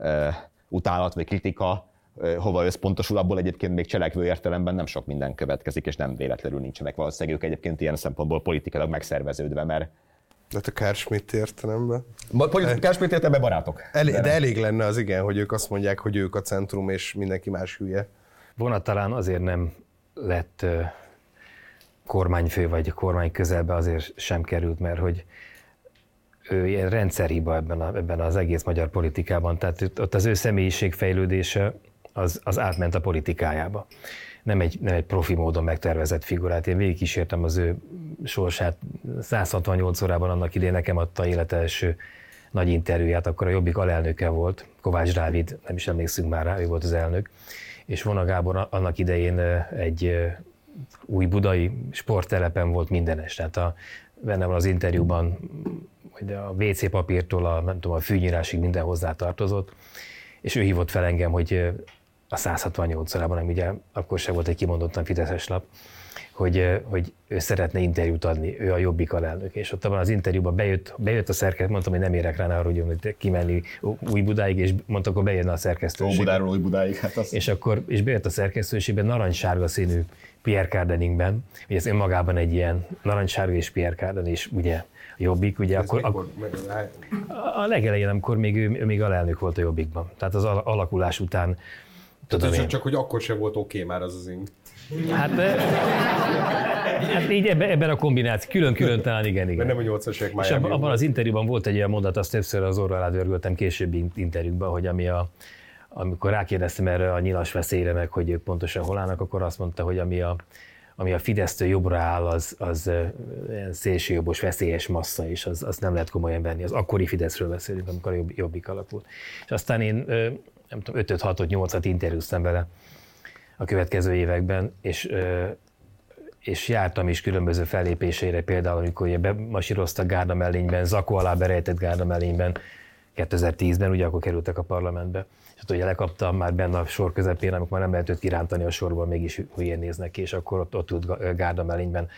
e, utálat vagy kritika e, hova összpontosul, abból egyébként még cselekvő értelemben nem sok minden következik, és nem véletlenül nincsenek valószínűleg ők egyébként ilyen szempontból politikailag megszerveződve, mert De a Kárschmidt értelemben. Mondjuk Kárschmidt értelemben barátok. Elég, de elég lenne az igen, hogy ők azt mondják, hogy ők a centrum, és mindenki más hülye. Vonat talán azért nem lett kormányfő, vagy kormány közelbe azért sem került, mert hogy ő ilyen rendszerhiba ebben, a, ebben az egész magyar politikában. Tehát ott az ő személyiségfejlődése az, az átment a politikájába. Nem egy, nem egy profi módon megtervezett figurát. Én végigkísértem az ő sorsát. 168 órában annak idén nekem adta élet első nagy interjúját, akkor a Jobbik alelnöke volt, Kovács Dávid, nem is emlékszünk már rá, ő volt az elnök, és Vona Gábor annak idején egy új budai sporttelepen volt mindenes. Tehát a, benne van az interjúban, hogy a WC papírtól a, nem tudom, a fűnyírásig minden hozzá tartozott, és ő hívott fel engem, hogy a 168 órában, ami ugye akkor sem volt egy kimondottan fideszes lap, hogy, hogy ő szeretne interjút adni, ő a Jobbik alelnök. És ott abban az interjúban bejött, bejött a szerkesztő, mondtam, hogy nem érek rá arra, hogy kimenni új Budáig, és mondta, akkor bejönne a szerkesztőség. Budáról új Budáig. Hát az... És akkor és bejött a szerkesztőségben narancssárga színű Pierre Cardeningben, hogy ez önmagában egy ilyen narancssárga és Pierre Carden, és ugye a Jobbik, ugye Ez akkor, mikor, a legelején, amikor még ő, ő még alelnök volt a Jobbikban. Tehát az al- alakulás után tudom Tehát én. csak, csak, hogy akkor sem volt oké már az az ing. Hát, eh, hát így ebben, ebben a kombináció, külön-külön talán igen, igen. Mert nem a 80-as évek És abban, abban az interjúban volt egy olyan mondat, azt többször az orra alá dörgöltem későbbi interjúkban, hogy ami a, amikor rákérdeztem erre a nyilas veszélyre meg, hogy ők pontosan hol állnak, akkor azt mondta, hogy ami a, ami a Fidesztől jobbra áll, az, az szélsőjobbos, veszélyes massza, és az, az nem lehet komolyan venni. Az akkori Fideszről beszélünk, amikor a jobb, jobbik alakult. És aztán én nem tudom, 5 6 8 at interjúztam vele a következő években, és és jártam is különböző fellépéseire, például amikor ugye bemasíroztak Gárda mellényben, Zakó alá berejtett Gárda mellényben, 2010-ben, ugye akkor kerültek a parlamentbe. És hát ugye lekaptam már benne a sor közepén, amikor már nem lehetett kirántani a sorból, mégis hülyén néznek ki, és akkor ott, ott ült Gárda mellényben,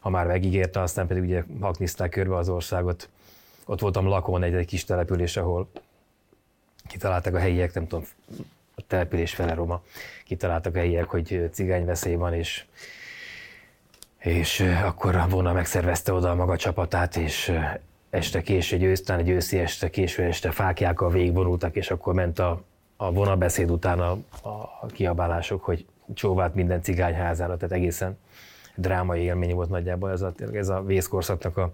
ha már megígérte, aztán pedig ugye hakniszták körbe az országot. Ott voltam lakón egy, egy kis település, ahol kitaláltak a helyiek, nem tudom, a település fele roma, kitaláltak a helyiek, hogy cigányveszély van, és és akkor a vona megszervezte oda a maga csapatát, és este késő, egy ősztán, egy őszi este, késő este fákjákkal végigvonultak, és akkor ment a, a vonabeszéd után a, a kiabálások, hogy csóvált minden cigányházára, tehát egészen drámai élmény volt nagyjából ez a, ez a vészkorszaknak a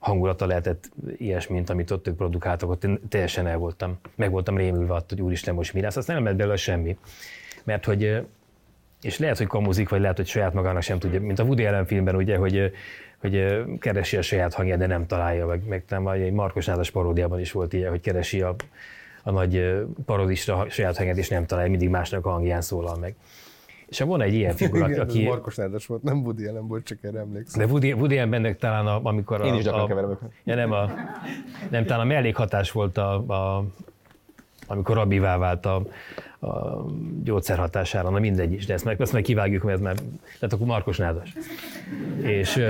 hangulata lehetett ilyesmi, mint amit ott ők produkáltak, ott én teljesen el voltam, meg voltam rémülve attól, hogy úristen, most mi lesz, azt nem lett belőle semmi. Mert hogy és lehet, hogy kamuzik, vagy lehet, hogy saját magának sem tudja, mint a Woody Allen filmben, ugye, hogy, hogy keresi a saját hangját, de nem találja, meg, meg nem, egy Markos Nádas paródiában is volt ilyen, hogy keresi a, a nagy parodista saját hangját, és nem találja, mindig másnak a hangján szólal meg. És ha van egy ilyen figura, Igen, aki... Markos Nádas volt, nem Woody Allen volt, csak erre emlékszem. De Woody, Woody Allennek talán, a, amikor a... Én is a, keverem őket. Ja, nem, a, nem, talán a mellékhatás volt, a, a, amikor rabivá vált a, a gyógyszer hatására, na mindegy is, de ezt meg, ezt meg kivágjuk, mert ez már, tehát akkor Markos Nádas. És,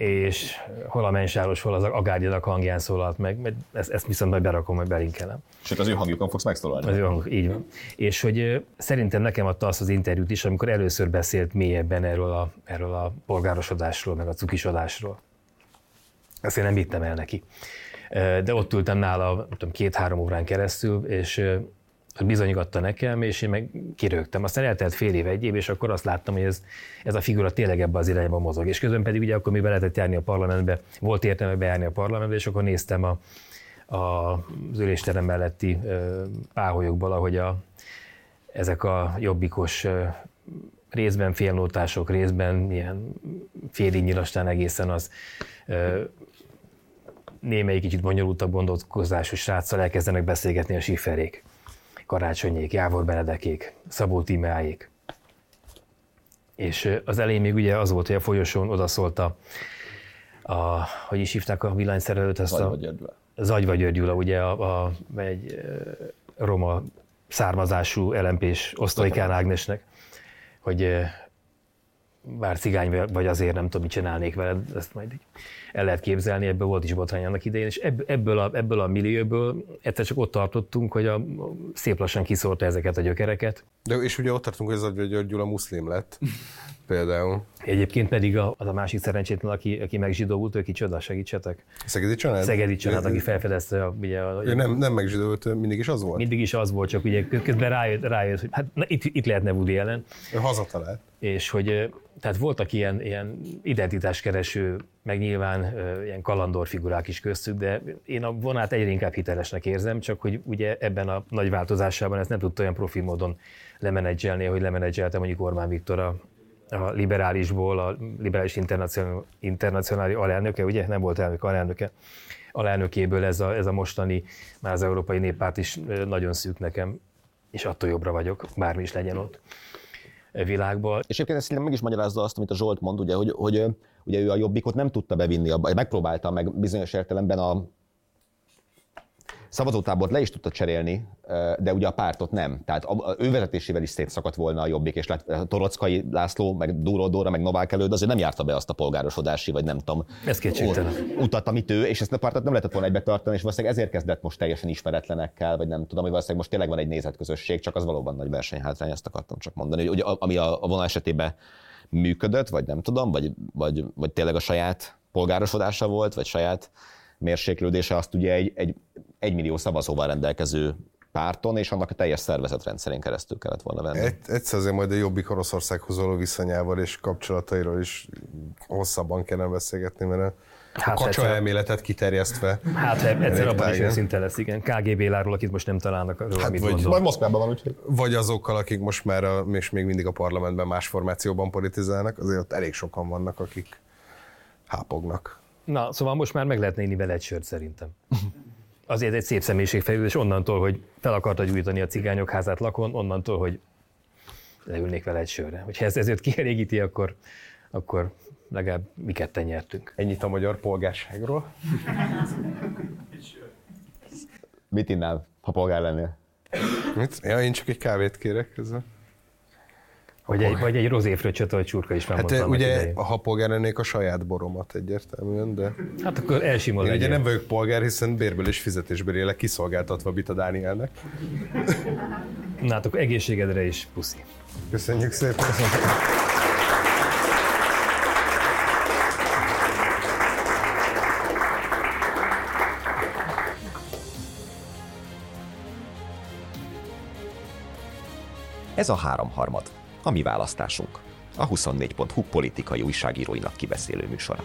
és hol a mensáros, hol az agárgyanak hangján szólalt meg, mert ezt, ezt viszont majd berakom, majd belinkelem. Sőt, az ő hangjukon fogsz megszólalni. Az jó, így van. És hogy szerintem nekem adta azt az interjút is, amikor először beszélt mélyebben erről a, erről a polgárosodásról, meg a cukisodásról. Ezt én nem vittem el neki. De ott ültem nála, nem tudom, két-három órán keresztül, és bizonygatta nekem, és én meg kirögtem. Aztán eltelt fél év, egy év, és akkor azt láttam, hogy ez, ez a figura tényleg ebbe az irányba mozog. És közben pedig ugye akkor mi be lehetett járni a parlamentbe, volt értelme bejárni a parlamentbe, és akkor néztem a, a, az ülésterem melletti ö, páholyokból, ahogy a, ezek a jobbikos ö, részben félnótások, részben ilyen félig nyilastán egészen az ö, némelyik kicsit bonyolultabb gondolkozású sráccal elkezdenek beszélgetni a siferék. Karácsonyék, Jávor Benedekék, Szabó Tímeáék. És az elején még ugye az volt, hogy a folyosón odaszólt a, a hogy is hívták a villanyszerelőt, ezt Vagy a, vagy Györgyvel. Zagyva György Gyula, ugye a, a, egy roma származású LMP-s osztolykán Ágnesnek, hogy bár cigány vagy- azért nem tudom, mit csinálnék veled, ezt majd így el lehet képzelni, ebből volt is botrány annak idején, és ebb- ebből a, ebből a millióból egyszer csak ott tartottunk, hogy a, a szép lassan kiszórta ezeket a gyökereket, De és ugye ott tartunk, hogy ez a György Gyula muszlim lett. Például. Egyébként pedig a, az a másik szerencsétlen, aki, aki megzsidóult, ő kicsoda, segítsetek. Szegedi család? Szegedi család, aki felfedezte a, ugye a, Ő nem, nem megzsidóult, mindig is az volt. mindig is az volt, csak ugye közben rájött, rájött hogy hát na, itt, itt lehetne Woody Allen, Ő hazatalált. és hogy tehát voltak ilyen, ilyen identitáskereső, meg nyilván ilyen kalandor figurák is köztük, de én a vonát egyre inkább hitelesnek érzem, csak hogy ugye ebben a nagy változásában ezt nem tudta olyan profi módon lemenedzselni, hogy lemenedzselte mondjuk Orbán Viktor a, a liberálisból, a liberális internacionális, alelnöke, ugye nem volt elnök, alelnöke, alelnökéből ez a, ez a mostani, már az Európai Néppárt is nagyon szűk nekem, és attól jobbra vagyok, bármi is legyen ott e világban. És egyébként ezt szerintem meg is magyarázza azt, amit a Zsolt mond, ugye, hogy, hogy ugye ő a jobbikot nem tudta bevinni, abba, megpróbálta meg bizonyos értelemben a szavazótábort le is tudta cserélni, de ugye a pártot nem. Tehát a, ő vezetésével is szétszakadt volna a jobbik, és lett Torockai László, meg Dúró Dóra, meg Novák előtt, azért nem járta be azt a polgárosodási, vagy nem tudom, Ez utat, amit ő, és ezt a pártot nem lehetett volna egybe tartani, és valószínűleg ezért kezdett most teljesen ismeretlenekkel, vagy nem tudom, hogy valószínűleg most tényleg van egy nézetközösség, csak az valóban nagy versenyhátrány, ezt akartam csak mondani, hogy ugye, ami a, a vonal esetében működött, vagy nem tudom, vagy, vagy, vagy tényleg a saját polgárosodása volt, vagy saját mérséklődése, azt ugye egy, egy, egy millió szavazóval rendelkező párton, és annak a teljes szervezetrendszerén keresztül kellett volna venni. Egy, egyszer azért majd a Jobbik Oroszországhoz való viszonyával és kapcsolatairól is hosszabban kellene beszélgetni, mert a Hát kacsa egyszer- elméletet kiterjesztve. Hát egyszer abban is őszinte lesz, igen. KGB láról, akit most nem találnak arról, Hát mit vagy- gondol. Majd Moszkvában van, úgyhogy. Vagy azokkal, akik most már a, és még mindig a parlamentben más formációban politizálnak, azért ott elég sokan vannak, akik hápognak. Na, szóval most már meg lehetne inni vele egy sört szerintem. Azért egy szép személyiségfejlődés onnantól, hogy fel akarta gyújtani a cigányok házát lakon, onnantól, hogy leülnék vele egy sörre. Hogyha ez ezért kielégíti, akkor, akkor legalább mi ketten nyertünk. Ennyit a magyar polgárságról. Mit innál, ha polgár lennél? Mit? Ja, én csak egy kávét kérek ezzel. Vagy egy, vagy egy rozéfröccsöt, ahogy Csurka is Hát eh, annak ugye, idején. ha polgár lennék, a saját boromat egyértelműen, de Hát akkor elsimol én ugye nem vagyok polgár, hiszen bérből és fizetésből élek, kiszolgáltatva Bita Dánielnek. Na, hát akkor egészségedre is puszi. Köszönjük szépen! Ez a háromharmad, a mi választásunk. A 24.hu politikai újságíróinak kibeszélő műsora.